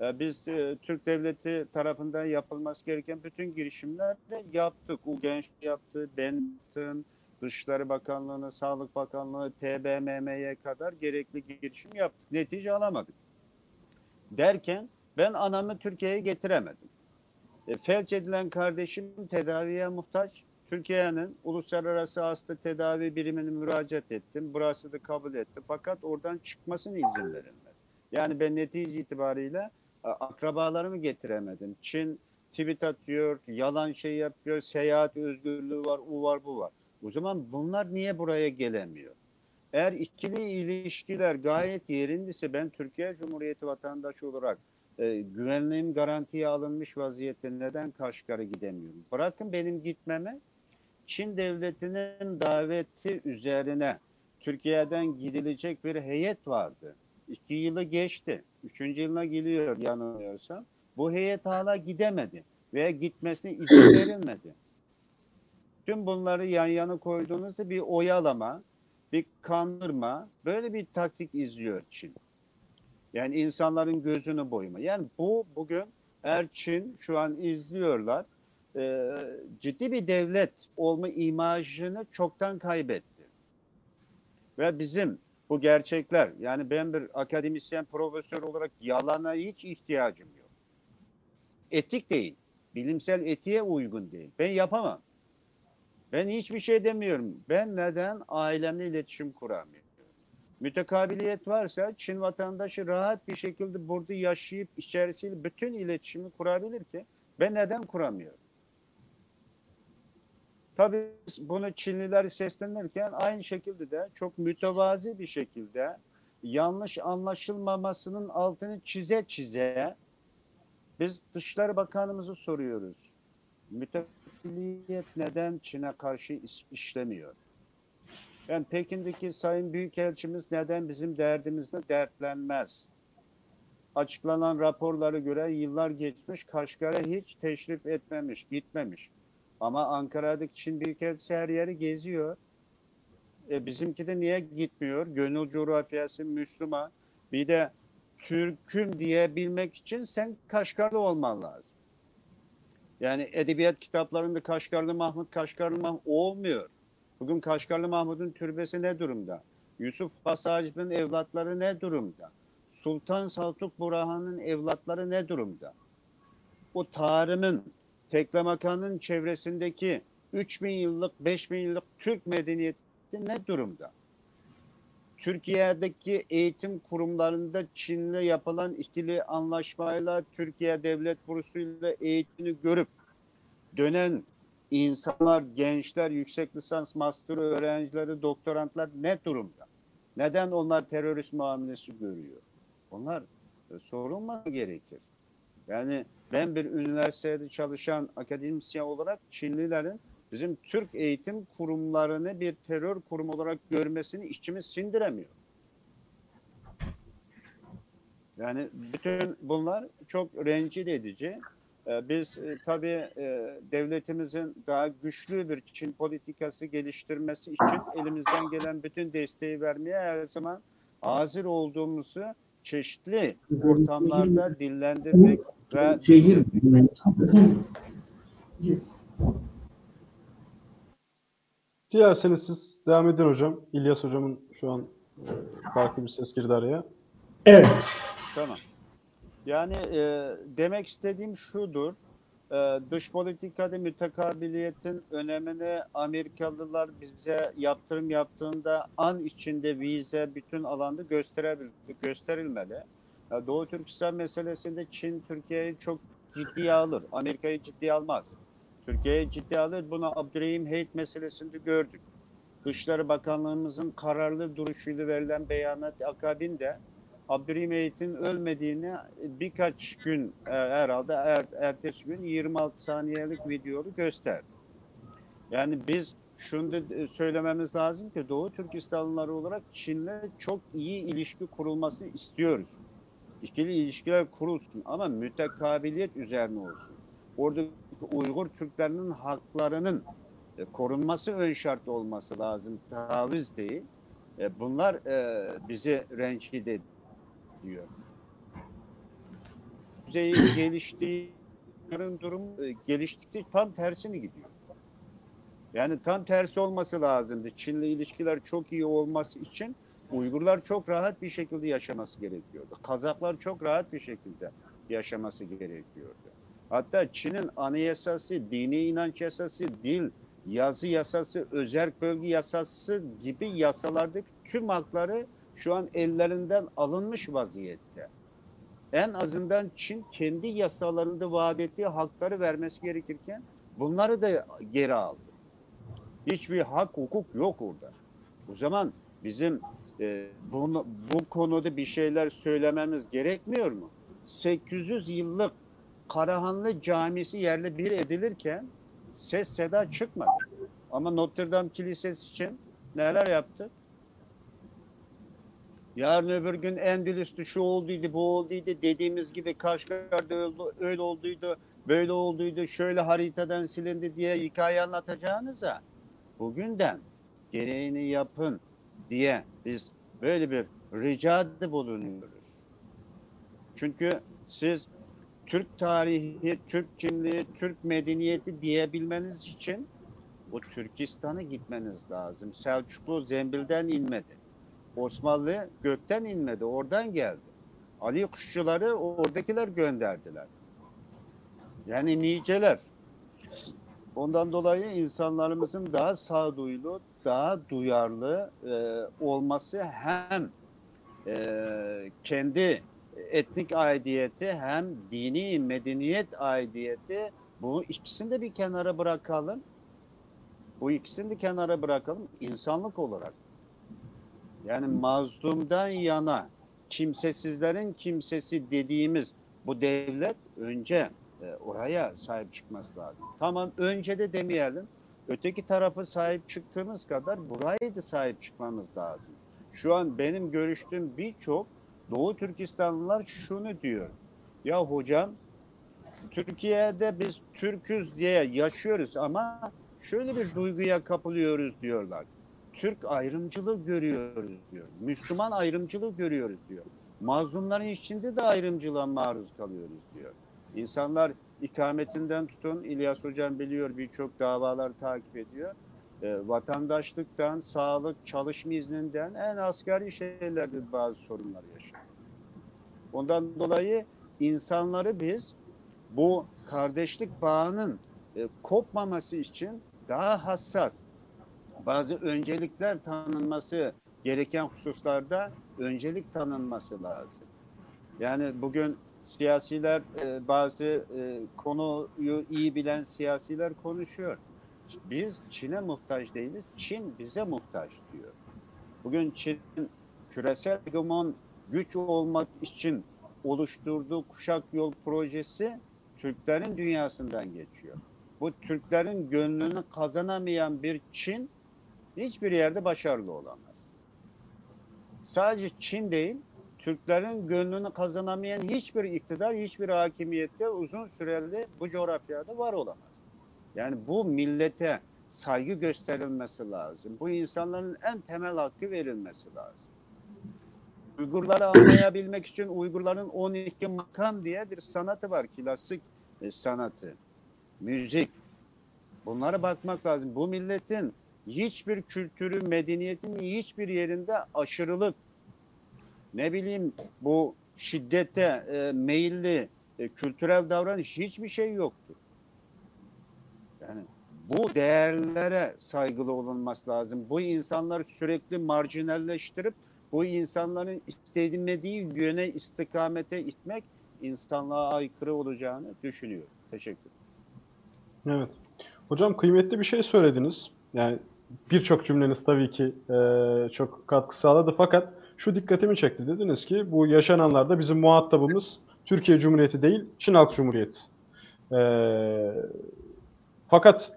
E, Biz e, Türk devleti tarafından yapılması gereken bütün girişimleri yaptık. UGENŞ yaptı, ben yaptım, Dışişleri Bakanlığı'na, Sağlık Bakanlığı, TBMM'ye kadar gerekli girişim yaptık. Netice alamadık. Derken ben anamı Türkiye'ye getiremedim. E, felç edilen kardeşim tedaviye muhtaç. Türkiye'nin uluslararası hasta tedavi birimine müracaat ettim. Burası da kabul etti. Fakat oradan çıkmasına izin verilmedi. Yani ben netice itibariyle akrabalarımı getiremedim. Çin tweet atıyor, yalan şey yapıyor, seyahat özgürlüğü var, o var, bu var. O zaman bunlar niye buraya gelemiyor? Eğer ikili ilişkiler gayet yerindeyse ben Türkiye Cumhuriyeti vatandaşı olarak e, güvenliğim garantiye alınmış vaziyette neden Kaşgar'a gidemiyorum? Bırakın benim gitmeme Çin devletinin daveti üzerine Türkiye'den gidilecek bir heyet vardı. İki yılı geçti. Üçüncü yılına geliyor yanılmıyorsam. Bu heyet hala gidemedi veya gitmesine izin verilmedi. Tüm bunları yan yana koyduğunuzda bir oyalama, bir kandırma, böyle bir taktik izliyor Çin. Yani insanların gözünü boyama. Yani bu bugün eğer Çin şu an izliyorlar, e, ciddi bir devlet olma imajını çoktan kaybetti. Ve bizim bu gerçekler, yani ben bir akademisyen, profesör olarak yalana hiç ihtiyacım yok. Etik değil, bilimsel etiğe uygun değil. Ben yapamam. Ben hiçbir şey demiyorum. Ben neden ailemle iletişim kuramıyorum? Mütekabiliyet varsa Çin vatandaşı rahat bir şekilde burada yaşayıp içerisiyle bütün iletişimi kurabilir ki ben neden kuramıyorum? Tabii bunu Çinliler seslenirken aynı şekilde de çok mütevazi bir şekilde yanlış anlaşılmamasının altını çize çize biz Dışişleri Bakanımızı soruyoruz. Müteveliyet neden Çin'e karşı iş- işlemiyor? Yani Pekin'deki Sayın Büyükelçimiz neden bizim derdimizle dertlenmez? Açıklanan raporlara göre yıllar geçmiş, Kaşgar'a hiç teşrif etmemiş, gitmemiş. Ama Ankara'daki Çin Büyükelçisi her yeri geziyor. E, bizimki de niye gitmiyor? Gönül coğrafyası Müslüman. Bir de Türk'üm diyebilmek için sen Kaşgarlı olman lazım. Yani edebiyat kitaplarında Kaşgarlı Mahmut, Kaşgarlı Mahmut olmuyor. Bugün Kaşgarlı Mahmut'un türbesi ne durumda? Yusuf Basacı'nın evlatları ne durumda? Sultan Saltuk Burhan'ın evlatları ne durumda? O Tarım'ın, Teklemakan'ın çevresindeki 3000 yıllık, 5000 yıllık Türk medeniyeti ne durumda? Türkiye'deki eğitim kurumlarında Çin'le yapılan ikili anlaşmayla Türkiye Devlet Bursuyla eğitimini görüp dönen insanlar, gençler, yüksek lisans, master öğrencileri, doktorantlar ne durumda? Neden onlar terörist muamelesi görüyor? Onlar e, sorulması gerekir. Yani ben bir üniversitede çalışan akademisyen olarak Çinlilerin bizim Türk eğitim kurumlarını bir terör kurumu olarak görmesini içimiz sindiremiyor. Yani bütün bunlar çok rencide edici. Ee, Biz e, tabii e, devletimizin daha güçlü bir Çin politikası geliştirmesi için elimizden gelen bütün desteği vermeye her zaman hazır olduğumuzu çeşitli ortamlarda dillendirmek ve Şehir Dilerseniz siz devam edin hocam. İlyas hocamın şu an e, farklı bir ses girdi araya. Evet. Tamam. Yani e, demek istediğim şudur. E, dış politikada mütekabiliyetin önemini Amerikalılar bize yaptırım yaptığında an içinde vize bütün alanda gösterebil gösterilmeli. E, Doğu Türkistan meselesinde Çin Türkiye'yi çok ciddiye alır. Amerika'yı ciddiye almaz. Türkiye'yi ciddiye alır. Bunu Abdurrahim Heyt meselesinde gördük. Dışişleri Bakanlığımızın kararlı duruşuyla verilen beyanat akabinde Abdurrahim Heyt'in ölmediğini birkaç gün e, herhalde er, ertesi gün 26 saniyelik videoyu gösterdi. Yani biz şunu e, söylememiz lazım ki Doğu Türkistanlıları olarak Çin'le çok iyi ilişki kurulmasını istiyoruz. İkili ilişkiler kurulsun ama mütekabiliyet üzerine olsun. Orada Uygur Türklerinin haklarının e, korunması ön şart olması lazım. Taviz değil. E, bunlar e, bizi rencide ediyor. Düzeyi geliştiği durum e, geliştikçe tam tersini gidiyor. Yani tam tersi olması lazımdı. Çin'le ilişkiler çok iyi olması için Uygurlar çok rahat bir şekilde yaşaması gerekiyordu. Kazaklar çok rahat bir şekilde yaşaması gerekiyordu. Hatta Çin'in anayasası, dini inanç yasası, dil, yazı yasası, özerk bölge yasası gibi yasalardaki tüm hakları şu an ellerinden alınmış vaziyette. En azından Çin kendi yasalarında vaat ettiği hakları vermesi gerekirken bunları da geri aldı. Hiçbir hak hukuk yok orada. O zaman bizim e, bunu, bu konuda bir şeyler söylememiz gerekmiyor mu? 800 yıllık Karahanlı Camisi yerle bir edilirken ses seda çıkmadı. Ama Notre Dame Kilisesi için neler yaptı? Yarın öbür gün Endülüs'tü şu olduydu bu olduydu dediğimiz gibi Kaşgar'da öyle olduydu böyle olduydu şöyle haritadan silindi diye hikaye anlatacağınıza bugünden gereğini yapın diye biz böyle bir ricada bulunuyoruz. Çünkü siz Türk tarihi, Türk kimliği, Türk medeniyeti diyebilmeniz için o Türkistan'a gitmeniz lazım. Selçuklu Zembil'den inmedi. Osmanlı gökten inmedi, oradan geldi. Ali kuşçuları oradakiler gönderdiler. Yani niceler. Ondan dolayı insanlarımızın daha sağduyulu, daha duyarlı e, olması hem e, kendi etnik aidiyeti hem dini medeniyet aidiyeti bu ikisini de bir kenara bırakalım. Bu ikisini de kenara bırakalım insanlık olarak. Yani mazlumdan yana kimsesizlerin kimsesi dediğimiz bu devlet önce e, oraya sahip çıkması lazım. Tamam önce de demeyelim. Öteki tarafı sahip çıktığımız kadar burayı da sahip çıkmamız lazım. Şu an benim görüştüğüm birçok Doğu Türkistanlılar şunu diyor. Ya hocam Türkiye'de biz Türküz diye yaşıyoruz ama şöyle bir duyguya kapılıyoruz diyorlar. Türk ayrımcılığı görüyoruz diyor. Müslüman ayrımcılığı görüyoruz diyor. Mazlumların içinde de ayrımcılığa maruz kalıyoruz diyor. İnsanlar ikametinden tutun, İlyas Hocam biliyor birçok davalar takip ediyor. E, vatandaşlıktan, sağlık, çalışma izninden en asgari şeylerde bazı sorunlar yaşıyor. Ondan dolayı insanları biz bu kardeşlik bağının e, kopmaması için daha hassas, bazı öncelikler tanınması gereken hususlarda öncelik tanınması lazım. Yani bugün siyasiler e, bazı e, konuyu iyi bilen siyasiler konuşuyor. Biz Çin'e muhtaç değiliz, Çin bize muhtaç diyor. Bugün Çin küresel hegemon güç olmak için oluşturduğu kuşak yol projesi Türklerin dünyasından geçiyor. Bu Türklerin gönlünü kazanamayan bir Çin hiçbir yerde başarılı olamaz. Sadece Çin değil, Türklerin gönlünü kazanamayan hiçbir iktidar, hiçbir hakimiyette uzun süreli bu coğrafyada var olamaz. Yani bu millete saygı gösterilmesi lazım. Bu insanların en temel hakkı verilmesi lazım. Uygurları anlayabilmek için Uygurların 12 makam diye bir sanatı var. Klasik e, sanatı. Müzik. Bunlara bakmak lazım. Bu milletin hiçbir kültürü, medeniyetin hiçbir yerinde aşırılık, ne bileyim bu şiddete e, meyilli e, kültürel davranış hiçbir şey yoktur. Yani bu değerlere saygılı olunması lazım. Bu insanları sürekli marjinalleştirip bu insanların istemediği yöne istikamete itmek insanlığa aykırı olacağını düşünüyorum. Teşekkür ederim. Evet. Hocam kıymetli bir şey söylediniz. Yani birçok cümleniz tabii ki e, çok katkı sağladı fakat şu dikkatimi çekti. Dediniz ki bu yaşananlarda bizim muhatabımız Türkiye Cumhuriyeti değil, Çin Halk Cumhuriyeti. E, fakat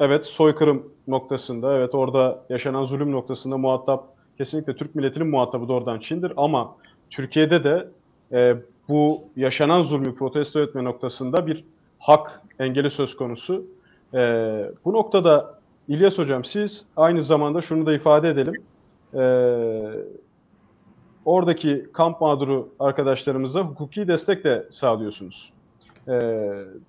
evet soykırım noktasında, evet orada yaşanan zulüm noktasında muhatap kesinlikle Türk milletinin muhatabı doğrudan Çin'dir ama Türkiye'de de e, bu yaşanan zulmü protesto etme noktasında bir hak engeli söz konusu. E, bu noktada İlyas Hocam siz aynı zamanda şunu da ifade edelim. e, oradaki kamp mağduru arkadaşlarımıza hukuki destek de sağlıyorsunuz. E,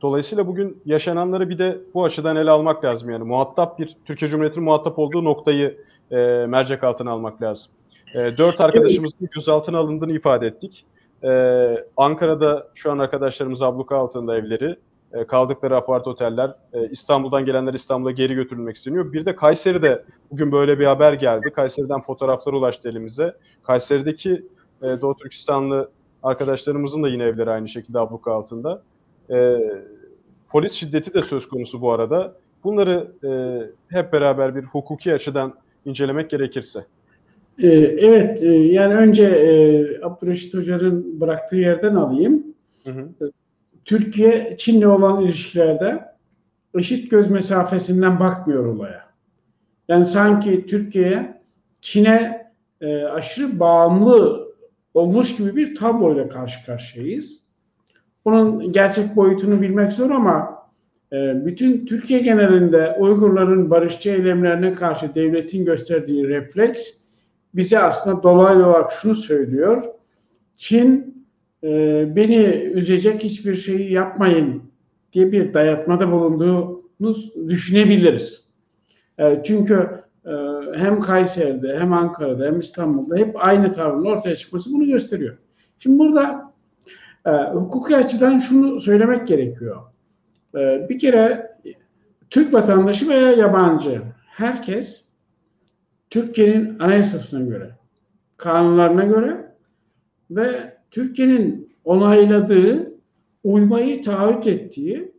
dolayısıyla bugün yaşananları bir de bu açıdan ele almak lazım. Yani muhatap bir Türkiye Cumhuriyeti'nin muhatap olduğu noktayı e, mercek altına almak lazım. E, dört arkadaşımızın gözaltına alındığını ifade ettik. E, Ankara'da şu an arkadaşlarımız abluka altında evleri. E, kaldıkları apart oteller. E, İstanbul'dan gelenler İstanbul'a geri götürülmek isteniyor. Bir de Kayseri'de bugün böyle bir haber geldi. Kayseri'den fotoğraflar ulaştı elimize. Kayseri'deki e, Doğu Türkistanlı arkadaşlarımızın da yine evleri aynı şekilde abluka altında. E, polis şiddeti de söz konusu bu arada. Bunları e, hep beraber bir hukuki açıdan incelemek gerekirse. Evet, yani önce Abdülreşit Hoca'nın bıraktığı yerden alayım. Hı hı. Türkiye Çin'le olan ilişkilerde eşit göz mesafesinden bakmıyor olaya. Yani sanki Türkiye Çin'e e, aşırı bağımlı olmuş gibi bir tabloyla karşı karşıyayız. Bunun gerçek boyutunu bilmek zor ama e, bütün Türkiye genelinde Uygurların barışçı eylemlerine karşı devletin gösterdiği refleks bize aslında dolaylı olarak şunu söylüyor. Çin e, beni üzecek hiçbir şeyi yapmayın diye bir dayatmada bulunduğunu düşünebiliriz. E, çünkü e, hem Kayseri'de hem Ankara'da hem İstanbul'da hep aynı tavrın ortaya çıkması bunu gösteriyor. Şimdi burada e, hukuki açıdan şunu söylemek gerekiyor. E, bir kere Türk vatandaşı veya yabancı herkes Türkiye'nin anayasasına göre, kanunlarına göre ve Türkiye'nin onayladığı, uymayı taahhüt ettiği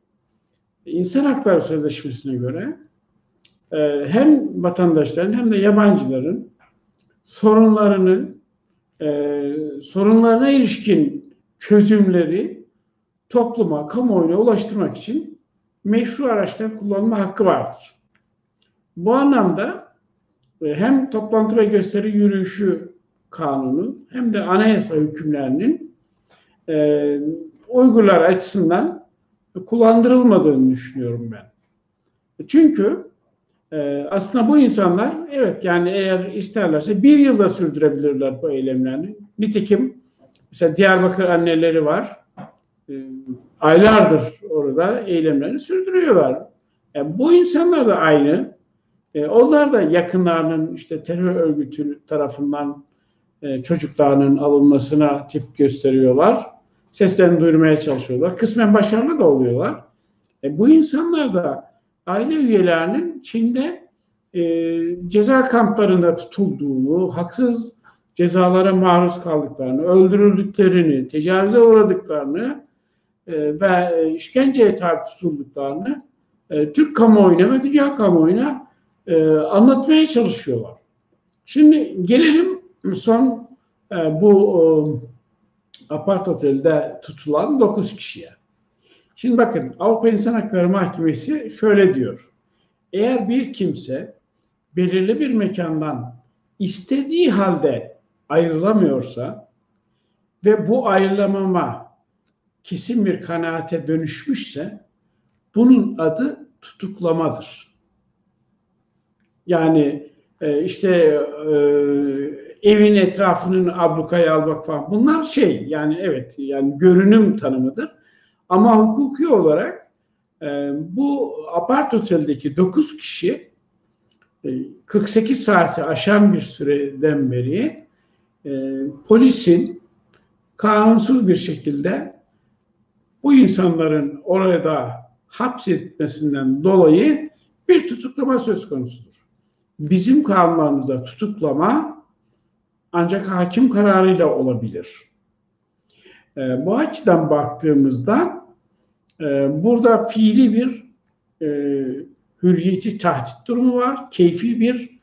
insan hakları sözleşmesine göre e, hem vatandaşların hem de yabancıların sorunlarını e, sorunlarına ilişkin çözümleri topluma, kamuoyuna ulaştırmak için meşru araçlar kullanma hakkı vardır. Bu anlamda e, hem toplantı ve gösteri yürüyüşü kanunu hem de anayasa hükümlerinin e, Uygurlar açısından kullandırılmadığını düşünüyorum ben. Çünkü e, aslında bu insanlar evet yani eğer isterlerse bir yılda sürdürebilirler bu eylemlerini. Nitekim mesela Diyarbakır anneleri var. E, aylardır orada eylemlerini sürdürüyorlar. Yani e, bu insanlar da aynı. E, onlar da yakınlarının işte terör örgütü tarafından e, çocuklarının alınmasına tip gösteriyorlar. Seslerini duyurmaya çalışıyorlar. Kısmen başarılı da oluyorlar. E, bu insanlar da aile üyelerinin Çin'de e, ceza kamplarında tutulduğunu, haksız cezalara maruz kaldıklarını, öldürüldüklerini, tecavüze uğradıklarını e, ve işkenceye tabi tutulduklarını e, Türk kamuoyuna ve dünya kamuoyuna e, anlatmaya çalışıyorlar. Şimdi gelelim son e, bu e, apart otelde tutulan 9 kişiye. Şimdi bakın Avrupa İnsan Hakları Mahkemesi şöyle diyor. Eğer bir kimse belirli bir mekandan istediği halde ayrılamıyorsa ve bu ayrılamama kesin bir kanaate dönüşmüşse bunun adı tutuklamadır. Yani e, işte e, evin etrafının ablukaya almak falan bunlar şey yani evet yani görünüm tanımıdır. Ama hukuki olarak e, bu apart oteldeki 9 kişi 48 saati aşan bir süreden beri polisin kanunsuz bir şekilde bu insanların orada hapsetmesinden dolayı bir tutuklama söz konusudur bizim kanunlarımızda tutuklama ancak hakim kararıyla olabilir. E, bu açıdan baktığımızda e, burada fiili bir e, hürriyeti tahdit durumu var. Keyfi bir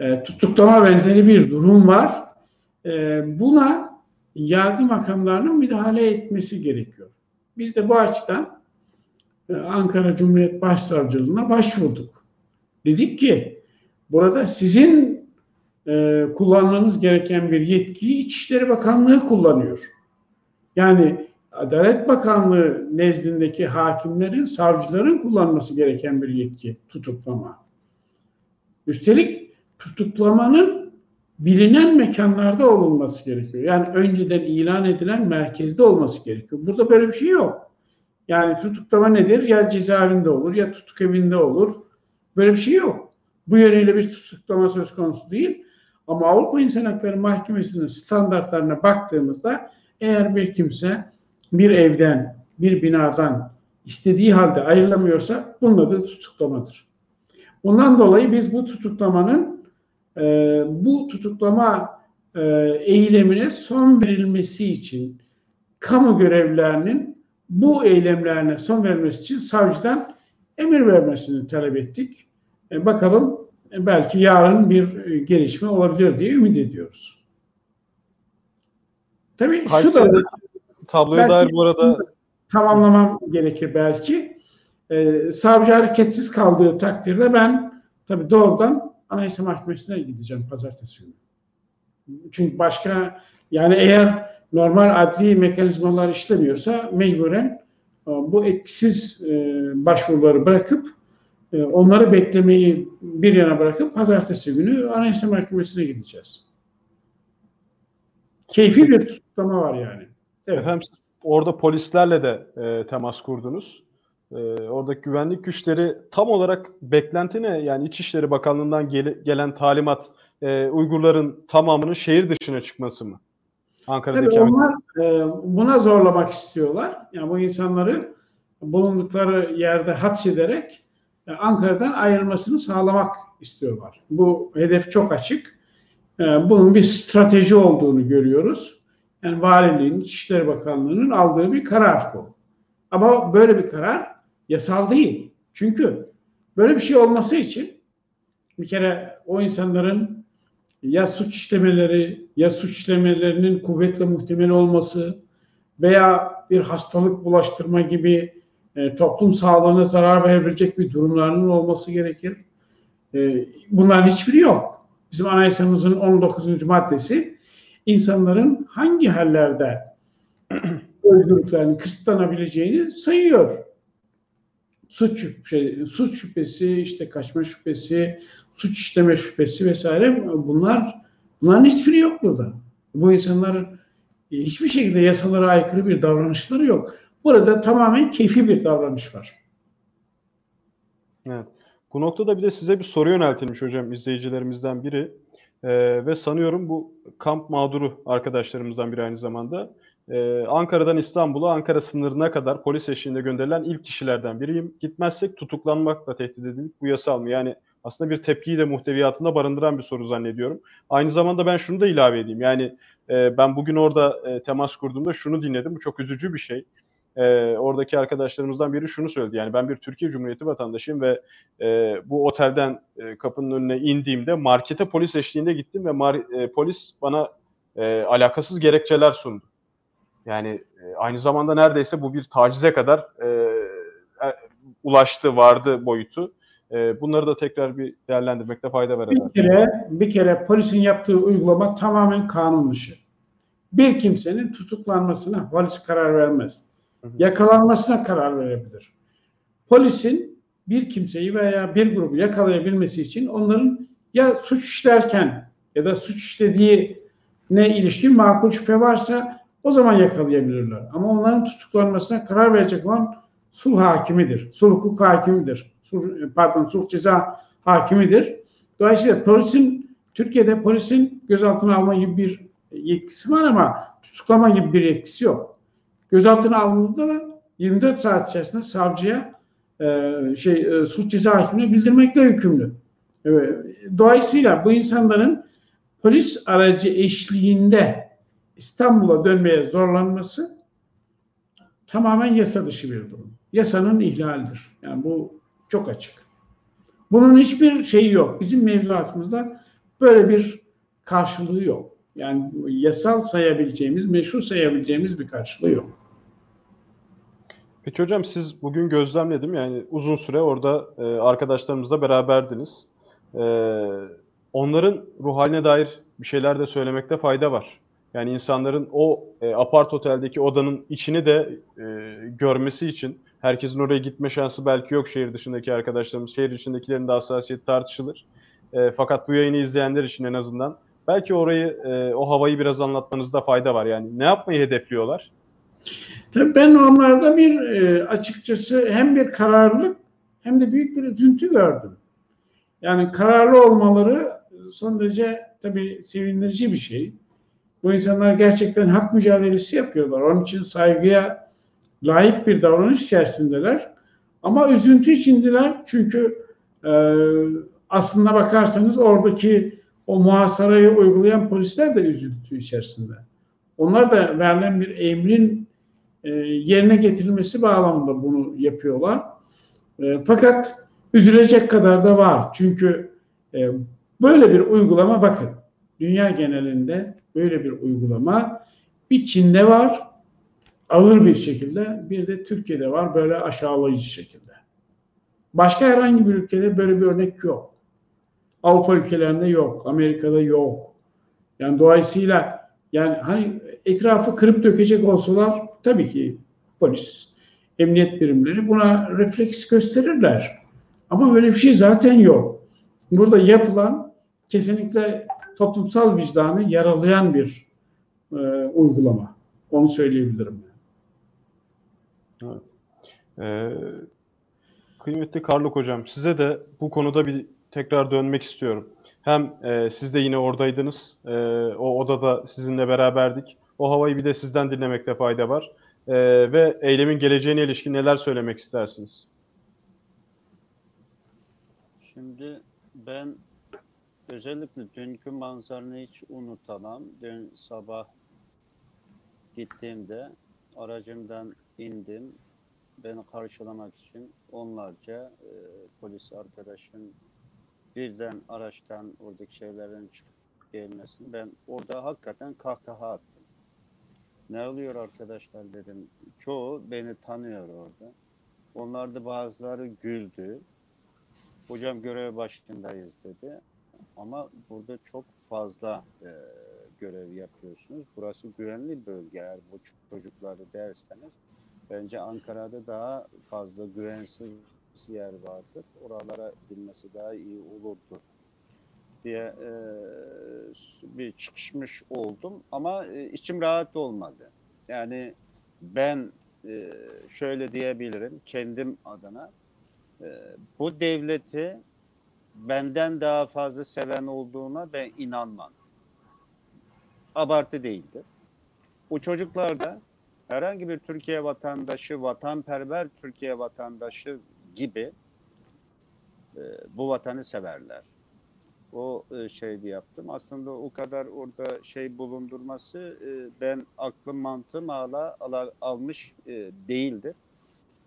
e, tutuklama benzeri bir durum var. E, buna yargı makamlarının müdahale etmesi gerekiyor. Biz de bu açıdan e, Ankara Cumhuriyet Başsavcılığına başvurduk. Dedik ki Burada sizin e, kullanmanız gereken bir yetkiyi İçişleri Bakanlığı kullanıyor. Yani Adalet Bakanlığı nezdindeki hakimlerin, savcıların kullanması gereken bir yetki tutuklama. Üstelik tutuklamanın bilinen mekanlarda olunması gerekiyor. Yani önceden ilan edilen merkezde olması gerekiyor. Burada böyle bir şey yok. Yani tutuklama nedir? Ya cezaevinde olur ya tutuk evinde olur. Böyle bir şey yok. Bu yönüyle bir tutuklama söz konusu değil. Ama Avrupa İnsan Hakları Mahkemesi'nin standartlarına baktığımızda eğer bir kimse bir evden, bir binadan istediği halde ayrılamıyorsa bunun adı tutuklamadır. Bundan dolayı biz bu tutuklamanın e, bu tutuklama e, eylemine son verilmesi için kamu görevlilerinin bu eylemlerine son verilmesi için savcıdan emir vermesini talep ettik. E, bakalım belki yarın bir e, gelişme olabilir diye ümit ediyoruz. Tabii şu da tabloya dair bu arada tamamlamam gerekir belki. Ee, savcı hareketsiz kaldığı takdirde ben tabii doğrudan Anayasa Mahkemesi'ne gideceğim pazartesi günü. Çünkü başka yani eğer normal adli mekanizmalar işlemiyorsa mecburen e, bu etkisiz e, başvuruları bırakıp e, onları beklemeyi bir yana bırakıp pazartesi günü Anayasa Mahkemesi'ne gideceğiz. Keyfi bir tutuklama var yani. Evet. Efendim siz orada polislerle de e, temas kurdunuz. E, oradaki güvenlik güçleri tam olarak beklenti ne? Yani İçişleri Bakanlığı'ndan gele- gelen talimat e, Uygurların tamamının şehir dışına çıkması mı? Ankara'daki Tabii onlar e, buna zorlamak istiyorlar. Yani bu insanları bulundukları yerde hapsederek Ankara'dan ayrılmasını sağlamak istiyorlar. Bu hedef çok açık. E, bunun bir strateji olduğunu görüyoruz. Yani Valiliğin, İçişleri Bakanlığı'nın aldığı bir karar bu. Ama böyle bir karar yasal değil. Çünkü böyle bir şey olması için bir kere o insanların ya suç işlemeleri ya suç işlemelerinin kuvvetle muhtemel olması veya bir hastalık bulaştırma gibi e, toplum sağlığına zarar verebilecek bir durumlarının olması gerekir. E, bunların hiçbiri yok. Bizim anayasamızın 19. maddesi insanların hangi hallerde özgürlüklerinin kısıtlanabileceğini sayıyor. Suç, şey, suç şüphesi, işte kaçma şüphesi, suç işleme şüphesi vesaire bunlar bunların hiçbiri yok burada. Bu insanlar e, hiçbir şekilde yasalara aykırı bir davranışları yok. Burada tamamen keyfi bir davranış var. Evet. Bu noktada bir de size bir soru yöneltilmiş hocam izleyicilerimizden biri. Ee, ve sanıyorum bu kamp mağduru arkadaşlarımızdan biri aynı zamanda. Ee, Ankara'dan İstanbul'a, Ankara sınırına kadar polis eşliğinde gönderilen ilk kişilerden biriyim. Gitmezsek tutuklanmakla tehdit edildik. Bu yasal mı? Yani aslında bir tepkiyi de muhteviyatında barındıran bir soru zannediyorum. Aynı zamanda ben şunu da ilave edeyim. Yani e, ben bugün orada e, temas kurduğumda şunu dinledim. Bu çok üzücü bir şey. E, oradaki arkadaşlarımızdan biri şunu söyledi. Yani ben bir Türkiye Cumhuriyeti vatandaşıyım ve e, bu otelden e, kapının önüne indiğimde markete polis eşliğinde gittim ve mar- e, polis bana e, alakasız gerekçeler sundu. Yani e, aynı zamanda neredeyse bu bir tacize kadar e, e, ulaştı, vardı boyutu. E, bunları da tekrar bir değerlendirmekte fayda var Bir kere, bir kere polisin yaptığı uygulama tamamen kanun dışı. Bir kimsenin tutuklanmasına polis karar vermez. Yakalanmasına karar verebilir. Polisin bir kimseyi veya bir grubu yakalayabilmesi için onların ya suç işlerken ya da suç işlediği ne ilişkin makul şüphe varsa o zaman yakalayabilirler. Ama onların tutuklanmasına karar verecek olan sulh hakimidir. Sulh hukuk hakimidir. Sulh, pardon sulh ceza hakimidir. Dolayısıyla polisin Türkiye'de polisin gözaltına alma gibi bir yetkisi var ama tutuklama gibi bir yetkisi yok. Gözaltına alındığında da 24 saat içerisinde savcıya e, şey e, suç ceza hakimine bildirmekle yükümlü. Evet. Dolayısıyla bu insanların polis aracı eşliğinde İstanbul'a dönmeye zorlanması tamamen yasa dışı bir durum. Yasanın ihlalidir. Yani bu çok açık. Bunun hiçbir şeyi yok. Bizim mevzuatımızda böyle bir karşılığı yok. Yani yasal sayabileceğimiz, meşru sayabileceğimiz bir karşılığı yok. Peki hocam siz bugün gözlemledim yani uzun süre orada e, arkadaşlarımızla beraberdiniz. E, onların ruh haline dair bir şeyler de söylemekte fayda var. Yani insanların o e, apart oteldeki odanın içini de e, görmesi için herkesin oraya gitme şansı belki yok şehir dışındaki arkadaşlarımız. Şehir içindekilerin de hassasiyeti tartışılır. E, fakat bu yayını izleyenler için en azından Belki orayı, e, o havayı biraz anlatmanızda fayda var. Yani ne yapmayı hedefliyorlar? Tabii ben onlarda bir e, açıkçası hem bir kararlılık hem de büyük bir üzüntü gördüm. Yani kararlı olmaları son derece tabii sevindirici bir şey. Bu insanlar gerçekten hak mücadelesi yapıyorlar. Onun için saygıya layık bir davranış içerisindeler. Ama üzüntü içindeler çünkü e, aslında bakarsanız oradaki o muhasarayı uygulayan polisler de üzüntü içerisinde. Onlar da verilen bir emrin e, yerine getirilmesi bağlamında bunu yapıyorlar. E, fakat üzülecek kadar da var. Çünkü e, böyle bir uygulama bakın dünya genelinde böyle bir uygulama bir Çin'de var ağır bir şekilde bir de Türkiye'de var böyle aşağılayıcı şekilde. Başka herhangi bir ülkede böyle bir örnek yok. Avrupa ülkelerinde yok, Amerika'da yok. Yani dolayısıyla yani hani etrafı kırıp dökecek olsalar tabii ki polis, emniyet birimleri buna refleks gösterirler. Ama böyle bir şey zaten yok. Burada yapılan kesinlikle toplumsal vicdanı yaralayan bir e, uygulama. Onu söyleyebilirim. Evet. Ee, kıymetli Karluk Hocam, size de bu konuda bir tekrar dönmek istiyorum. Hem e, siz de yine oradaydınız, e, o odada sizinle beraberdik. O havayı bir de sizden dinlemekte fayda var. E, ve eylemin geleceğine ilişkin neler söylemek istersiniz? Şimdi ben özellikle dünkü manzaranı hiç unutamam. Dün sabah gittiğimde aracımdan indim. Beni karşılamak için onlarca e, polis arkadaşın birden araçtan oradaki şeylerin çıkıp gelmesini ben orada hakikaten kahkaha attım. Ne oluyor arkadaşlar dedim. Çoğu beni tanıyor orada. Onlar da bazıları güldü. Hocam görev başındayız dedi. Ama burada çok fazla e, görev yapıyorsunuz. Burası güvenli bölge. Eğer bu çocukları derseniz bence Ankara'da daha fazla güvensiz yer vardır. Oralara gidilmesi daha iyi olurdu diye e, bir çıkışmış oldum. Ama e, içim rahat olmadı. Yani ben e, şöyle diyebilirim kendim adına e, bu devleti benden daha fazla seven olduğuna ben inanmam. Abartı değildir. Bu çocuklar da herhangi bir Türkiye vatandaşı, vatanperver Türkiye vatandaşı gibi e, bu vatanı severler. O e, şeydi yaptım. Aslında o kadar orada şey bulundurması e, ben aklım mantığım hala ala, almış e, değildir.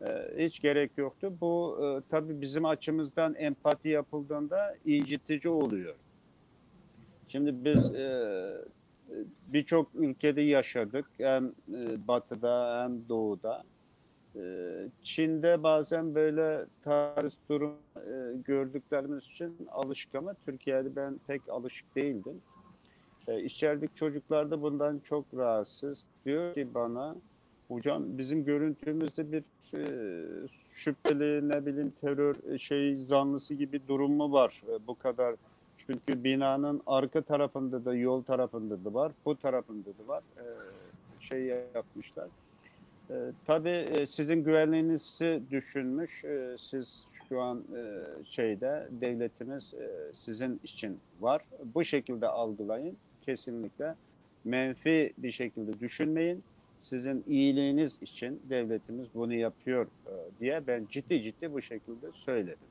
E, hiç gerek yoktu. Bu e, tabii bizim açımızdan empati yapıldığında incitici oluyor. Şimdi biz e, birçok ülkede yaşadık. Hem e, batıda hem doğuda. E, Çin'de bazen böyle tarz durum e, gördüklerimiz için alışık ama Türkiye'de ben pek alışık değildim. E, içerideki çocuklar da bundan çok rahatsız. Diyor ki bana hocam bizim görüntümüzde bir e, şüpheli ne bileyim terör şey zanlısı gibi durum mu var bu kadar çünkü binanın arka tarafında da yol tarafında da var, bu tarafında da var. Şey yapmışlar. E, tabii sizin güvenliğinizi düşünmüş. E, siz şu an e, şeyde devletimiz e, sizin için var. Bu şekilde algılayın. Kesinlikle menfi bir şekilde düşünmeyin. Sizin iyiliğiniz için devletimiz bunu yapıyor diye ben ciddi ciddi bu şekilde söyledim.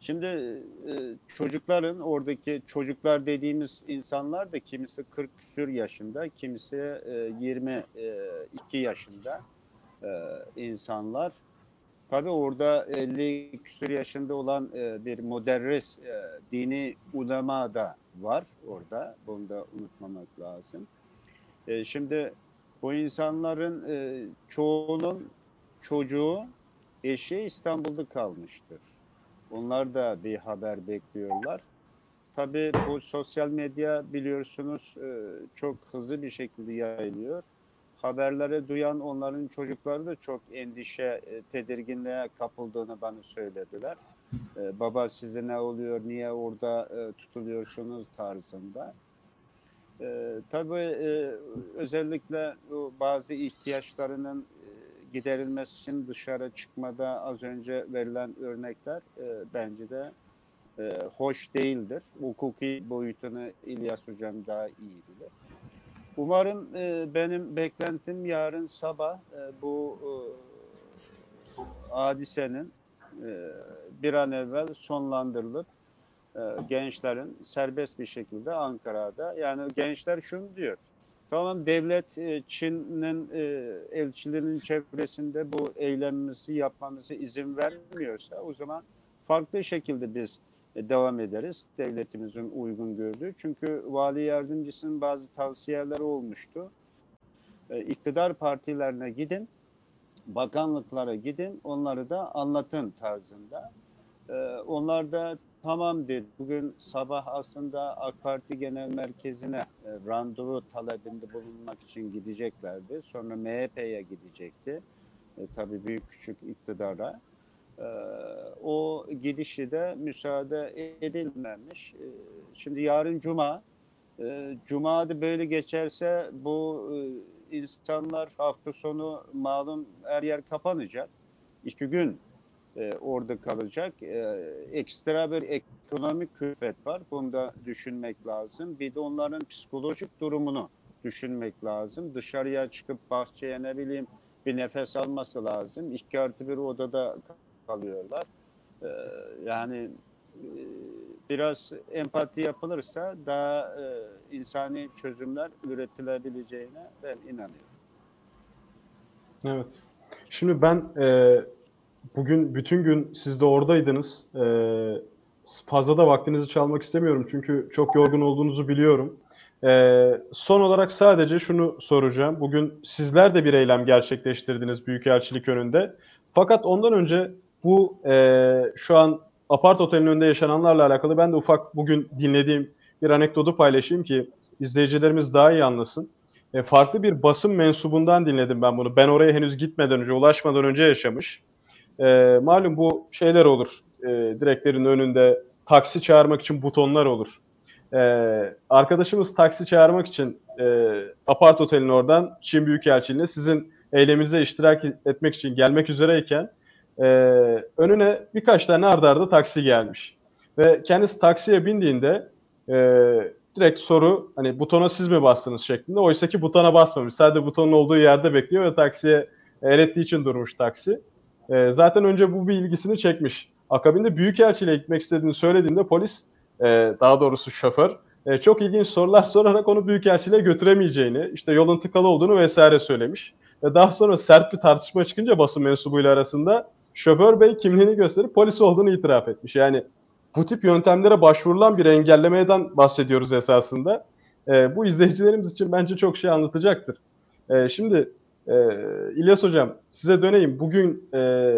Şimdi e, çocukların oradaki çocuklar dediğimiz insanlar da kimisi 40 küsür yaşında, kimisi e, 22 yaşında e, insanlar. Tabii orada 50 küsür yaşında olan e, bir moderris e, dini ulema da var orada. Bunu da unutmamak lazım. E, şimdi bu insanların e, çoğunun çocuğu, eşi İstanbul'da kalmıştır. Onlar da bir haber bekliyorlar. Tabii bu sosyal medya biliyorsunuz e, çok hızlı bir şekilde yayılıyor. Haberleri duyan onların çocukları da çok endişe, e, tedirginliğe kapıldığını bana söylediler. E, baba size ne oluyor, niye orada tutuluyorsunuz tarzında. Tabii özellikle bazı ihtiyaçlarının giderilmesi için dışarı çıkmada az önce verilen örnekler e, bence de e, hoş değildir. Hukuki boyutunu İlyas Hocam daha iyi bilir. Umarım e, benim beklentim yarın sabah e, bu e, hadisenin e, bir an evvel sonlandırılıp e, gençlerin serbest bir şekilde Ankara'da yani gençler şunu diyor. Tamam devlet e, Çin'in e, elçiliğinin çevresinde bu eylemimizi yapmamızı izin vermiyorsa o zaman farklı şekilde biz e, devam ederiz devletimizin uygun gördüğü. Çünkü vali yardımcısının bazı tavsiyeleri olmuştu. İktidar partilerine gidin, bakanlıklara gidin, onları da anlatın tarzında. Onlar da tamam dedi. Bugün sabah aslında AK Parti Genel Merkezi'ne e, randevu talebinde bulunmak için gideceklerdi. Sonra MHP'ye gidecekti. E, tabii büyük küçük iktidara. E, o gidişi de müsaade edilmemiş. E, şimdi yarın Cuma. E, Cuma da böyle geçerse bu e, insanlar hafta sonu malum her yer kapanacak. İki gün e, orada kalacak. E, ekstra bir ekonomik külfet var. Bunu da düşünmek lazım. Bir de onların psikolojik durumunu düşünmek lazım. Dışarıya çıkıp bahçeye ne bileyim bir nefes alması lazım. İki artı bir odada kalıyorlar. E, yani e, biraz empati yapılırsa daha e, insani çözümler üretilebileceğine ben inanıyorum. Evet. Şimdi ben e, bugün bütün gün siz de oradaydınız. E, fazla da vaktinizi çalmak istemiyorum çünkü çok yorgun olduğunuzu biliyorum. E, son olarak sadece şunu soracağım. Bugün sizler de bir eylem gerçekleştirdiniz Büyükelçilik önünde. Fakat ondan önce bu e, şu an apart otelin önünde yaşananlarla alakalı ben de ufak bugün dinlediğim bir anekdotu paylaşayım ki izleyicilerimiz daha iyi anlasın. E, farklı bir basın mensubundan dinledim ben bunu. Ben oraya henüz gitmeden önce, ulaşmadan önce yaşamış. E, malum bu şeyler olur. E, direklerin önünde taksi çağırmak için butonlar olur. E, arkadaşımız taksi çağırmak için e, apart otelin oradan Çin Büyükelçiliğine sizin eyleminize iştirak etmek için gelmek üzereyken e, önüne birkaç tane ardarda arda taksi gelmiş. Ve kendisi taksiye bindiğinde e, direkt soru hani butona siz mi bastınız şeklinde. Oysa ki butona basmamış. Sadece butonun olduğu yerde bekliyor ve taksiye el ettiği için durmuş taksi. E, zaten önce bu bir ilgisini çekmiş. Akabinde Büyükelçiliğe gitmek istediğini söylediğinde polis, e, daha doğrusu şoför, e, çok ilginç sorular sorarak onu Büyükelçiliğe götüremeyeceğini, işte yolun tıkalı olduğunu vesaire söylemiş. Ve daha sonra sert bir tartışma çıkınca basın mensubuyla arasında şoför bey kimliğini gösterip polis olduğunu itiraf etmiş. Yani bu tip yöntemlere başvurulan bir engellemeden bahsediyoruz esasında. E, bu izleyicilerimiz için bence çok şey anlatacaktır. E, şimdi e, İlyas Hocam size döneyim. Bugün e,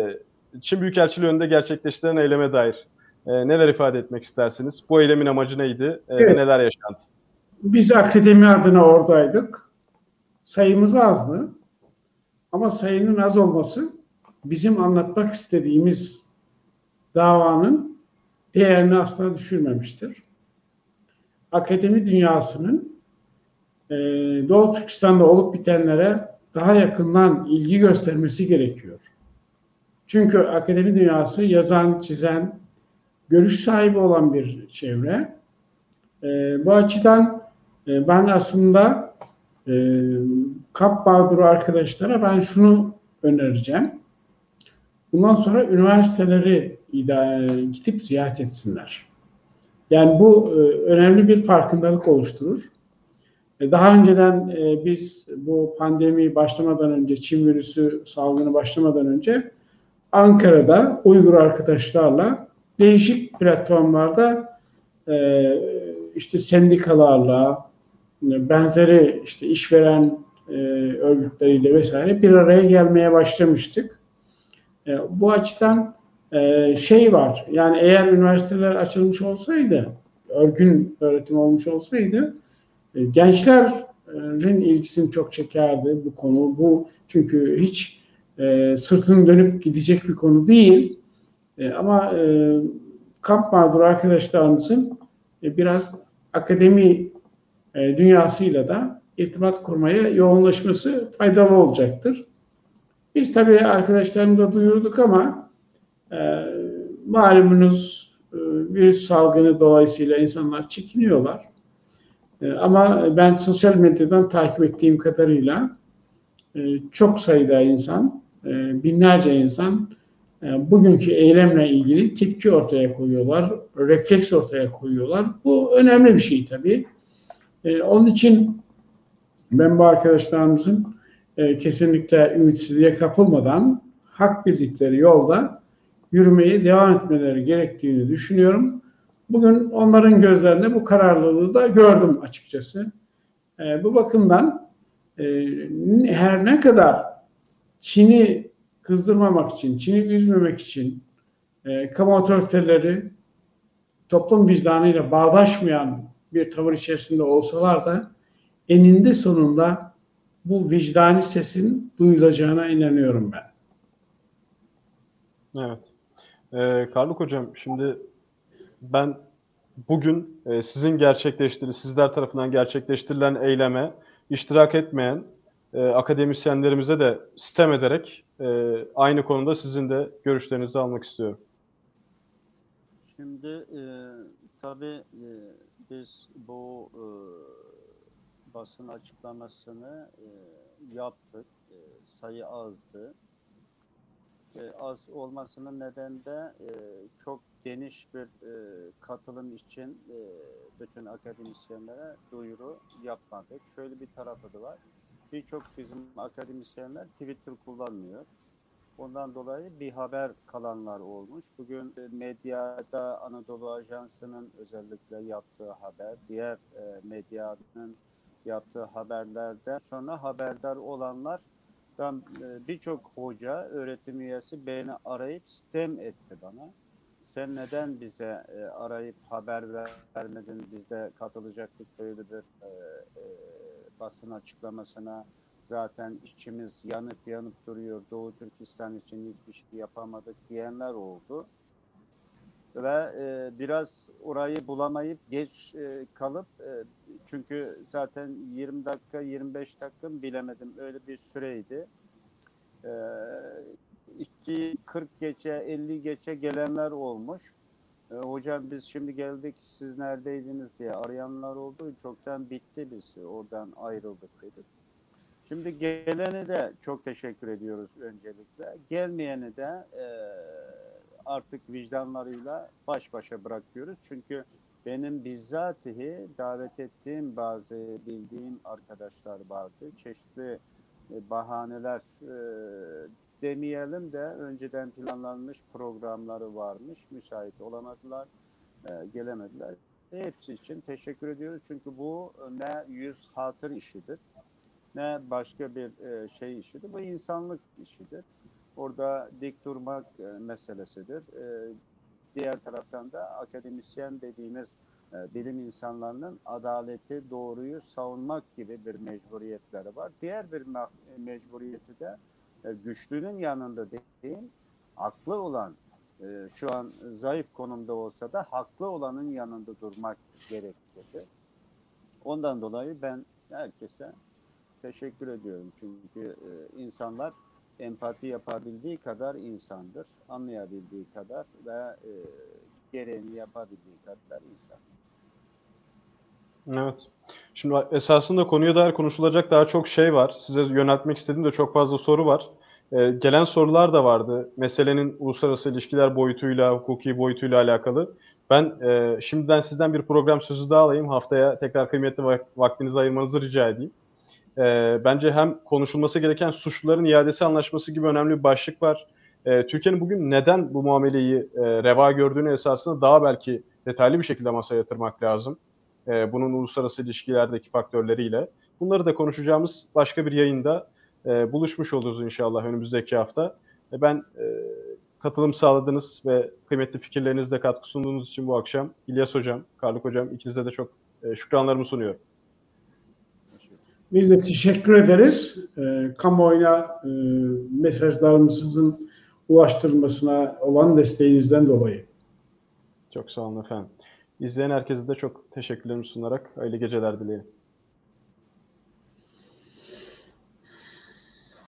Çin Büyükelçiliği önünde gerçekleştirilen eyleme dair e, neler ifade etmek istersiniz? Bu eylemin amacı neydi e, evet. ve neler yaşandı? Biz akademi adına oradaydık. Sayımız azdı. Ama sayının az olması bizim anlatmak istediğimiz davanın değerini asla düşürmemiştir. Akademi dünyasının e, Doğu Türkistan'da olup bitenlere daha yakından ilgi göstermesi gerekiyor. Çünkü akademi dünyası yazan, çizen, görüş sahibi olan bir çevre. E, bu açıdan e, ben aslında e, Kap Bağduru arkadaşlara ben şunu önereceğim. Bundan sonra üniversiteleri gidip ziyaret etsinler. Yani bu e, önemli bir farkındalık oluşturur. E, daha önceden e, biz bu pandemi başlamadan önce, Çin virüsü salgını başlamadan önce Ankara'da Uygur arkadaşlarla değişik platformlarda işte sendikalarla, benzeri işte işveren örgütleriyle vesaire bir araya gelmeye başlamıştık. Bu açıdan şey var. Yani eğer üniversiteler açılmış olsaydı, örgün öğretim olmuş olsaydı e, gençlerin ilgisini çok çekerdi bu konu. Bu çünkü hiç e, sırtını dönüp gidecek bir konu değil. E, ama e, kamp mağduru arkadaşlarımızın e, biraz akademi e, dünyasıyla da irtibat kurmaya yoğunlaşması faydalı olacaktır. Biz tabii arkadaşlarımıza duyurduk ama e, malumunuz e, virüs salgını dolayısıyla insanlar çekiniyorlar. E, ama ben sosyal medyadan takip ettiğim kadarıyla e, çok sayıda insan, e, binlerce insan e, bugünkü eylemle ilgili tepki ortaya koyuyorlar, refleks ortaya koyuyorlar. Bu önemli bir şey tabii. Onun için ben bu arkadaşlarımızın kesinlikle ümitsizliğe kapılmadan hak bildikleri yolda yürümeye devam etmeleri gerektiğini düşünüyorum. Bugün onların gözlerinde bu kararlılığı da gördüm açıkçası. E, bu bakımdan e, her ne kadar Çin'i kızdırmamak için, Çin'i üzmemek için e, kamu otoriteleri toplum vicdanıyla bağdaşmayan bir tavır içerisinde olsalar da eninde sonunda bu vicdani sesin duyulacağına inanıyorum ben. Evet. Ee, Karluk Hocam şimdi ben bugün e, sizin gerçekleştirilen, sizler tarafından gerçekleştirilen eyleme iştirak etmeyen e, akademisyenlerimize de sitem ederek e, aynı konuda sizin de görüşlerinizi almak istiyorum. Şimdi e, tabii e, biz bu e, basın açıklamasını e, yaptık. E, sayı azdı. E, az olmasının nedeni de e, çok geniş bir e, katılım için e, bütün akademisyenlere duyuru yapmadık. Şöyle bir tarafı da var. Birçok bizim akademisyenler Twitter kullanmıyor. Ondan dolayı bir haber kalanlar olmuş. Bugün e, medyada Anadolu Ajansı'nın özellikle yaptığı haber, diğer e, medyanın yaptığı haberlerden sonra haberdar olanlardan e, birçok hoca, öğretim üyesi beni arayıp sistem etti bana. Sen neden bize e, arayıp haber ver- vermedin? Biz de katılacaktık böyle bir e, e, basın açıklamasına zaten içimiz yanıp yanıp duruyor. Doğu Türkistan için hiçbir şey yapamadık diyenler oldu. Ve e, biraz orayı bulamayıp geç e, kalıp e, çünkü zaten 20 dakika 25 dakika bilemedim öyle bir süreydi. E, iki 40 geçe 50 geçe gelenler olmuş. E, hocam biz şimdi geldik siz neredeydiniz diye arayanlar oldu. Çoktan bitti biz oradan ayrıldık dedik. Şimdi geleni de çok teşekkür ediyoruz öncelikle. Gelmeyeni de e, artık vicdanlarıyla baş başa bırakıyoruz. Çünkü benim bizzatihi davet ettiğim bazı bildiğim arkadaşlar vardı. Çeşitli e, bahaneler e, demeyelim de önceden planlanmış programları varmış. Müsait olamadılar, e, gelemediler. Hepsi için teşekkür ediyoruz. Çünkü bu ne yüz hatır işidir ne başka bir e, şey işidir. Bu insanlık işidir. Orada dik durmak e, meselesidir. E, diğer taraftan da akademisyen dediğimiz e, bilim insanlarının adaleti, doğruyu savunmak gibi bir mecburiyetleri var. Diğer bir me- mecburiyeti de güçlünün yanında değil, haklı olan, e, şu an zayıf konumda olsa da haklı olanın yanında durmak gerekir. Ondan dolayı ben herkese teşekkür ediyorum. Çünkü e, insanlar empati yapabildiği kadar insandır. Anlayabildiği kadar ve e, gereğini yapabildiği kadar insan. Evet. Şimdi esasında konuya dair konuşulacak daha çok şey var. Size yöneltmek istediğim de çok fazla soru var. Ee, gelen sorular da vardı. Meselenin uluslararası ilişkiler boyutuyla, hukuki boyutuyla alakalı. Ben e, şimdiden sizden bir program sözü daha alayım. Haftaya tekrar kıymetli vak- vaktinizi ayırmanızı rica edeyim. Ee, bence hem konuşulması gereken suçluların iadesi anlaşması gibi önemli bir başlık var. Ee, Türkiye'nin bugün neden bu muameleyi e, reva gördüğünü esasında daha belki detaylı bir şekilde masaya yatırmak lazım. Ee, bunun uluslararası ilişkilerdeki faktörleriyle. Bunları da konuşacağımız başka bir yayında e, buluşmuş oluruz inşallah önümüzdeki hafta. E, ben e, katılım sağladınız ve kıymetli fikirlerinizle katkı sunduğunuz için bu akşam İlyas Hocam, Karlık Hocam ikinize de çok e, şükranlarımı sunuyorum. Biz de teşekkür ederiz. E, kamuoyuna e, mesajlarımızın ulaştırılmasına olan desteğinizden dolayı. Çok sağ olun efendim. İzleyen herkese de çok teşekkürlerimi sunarak hayırlı geceler dilerim.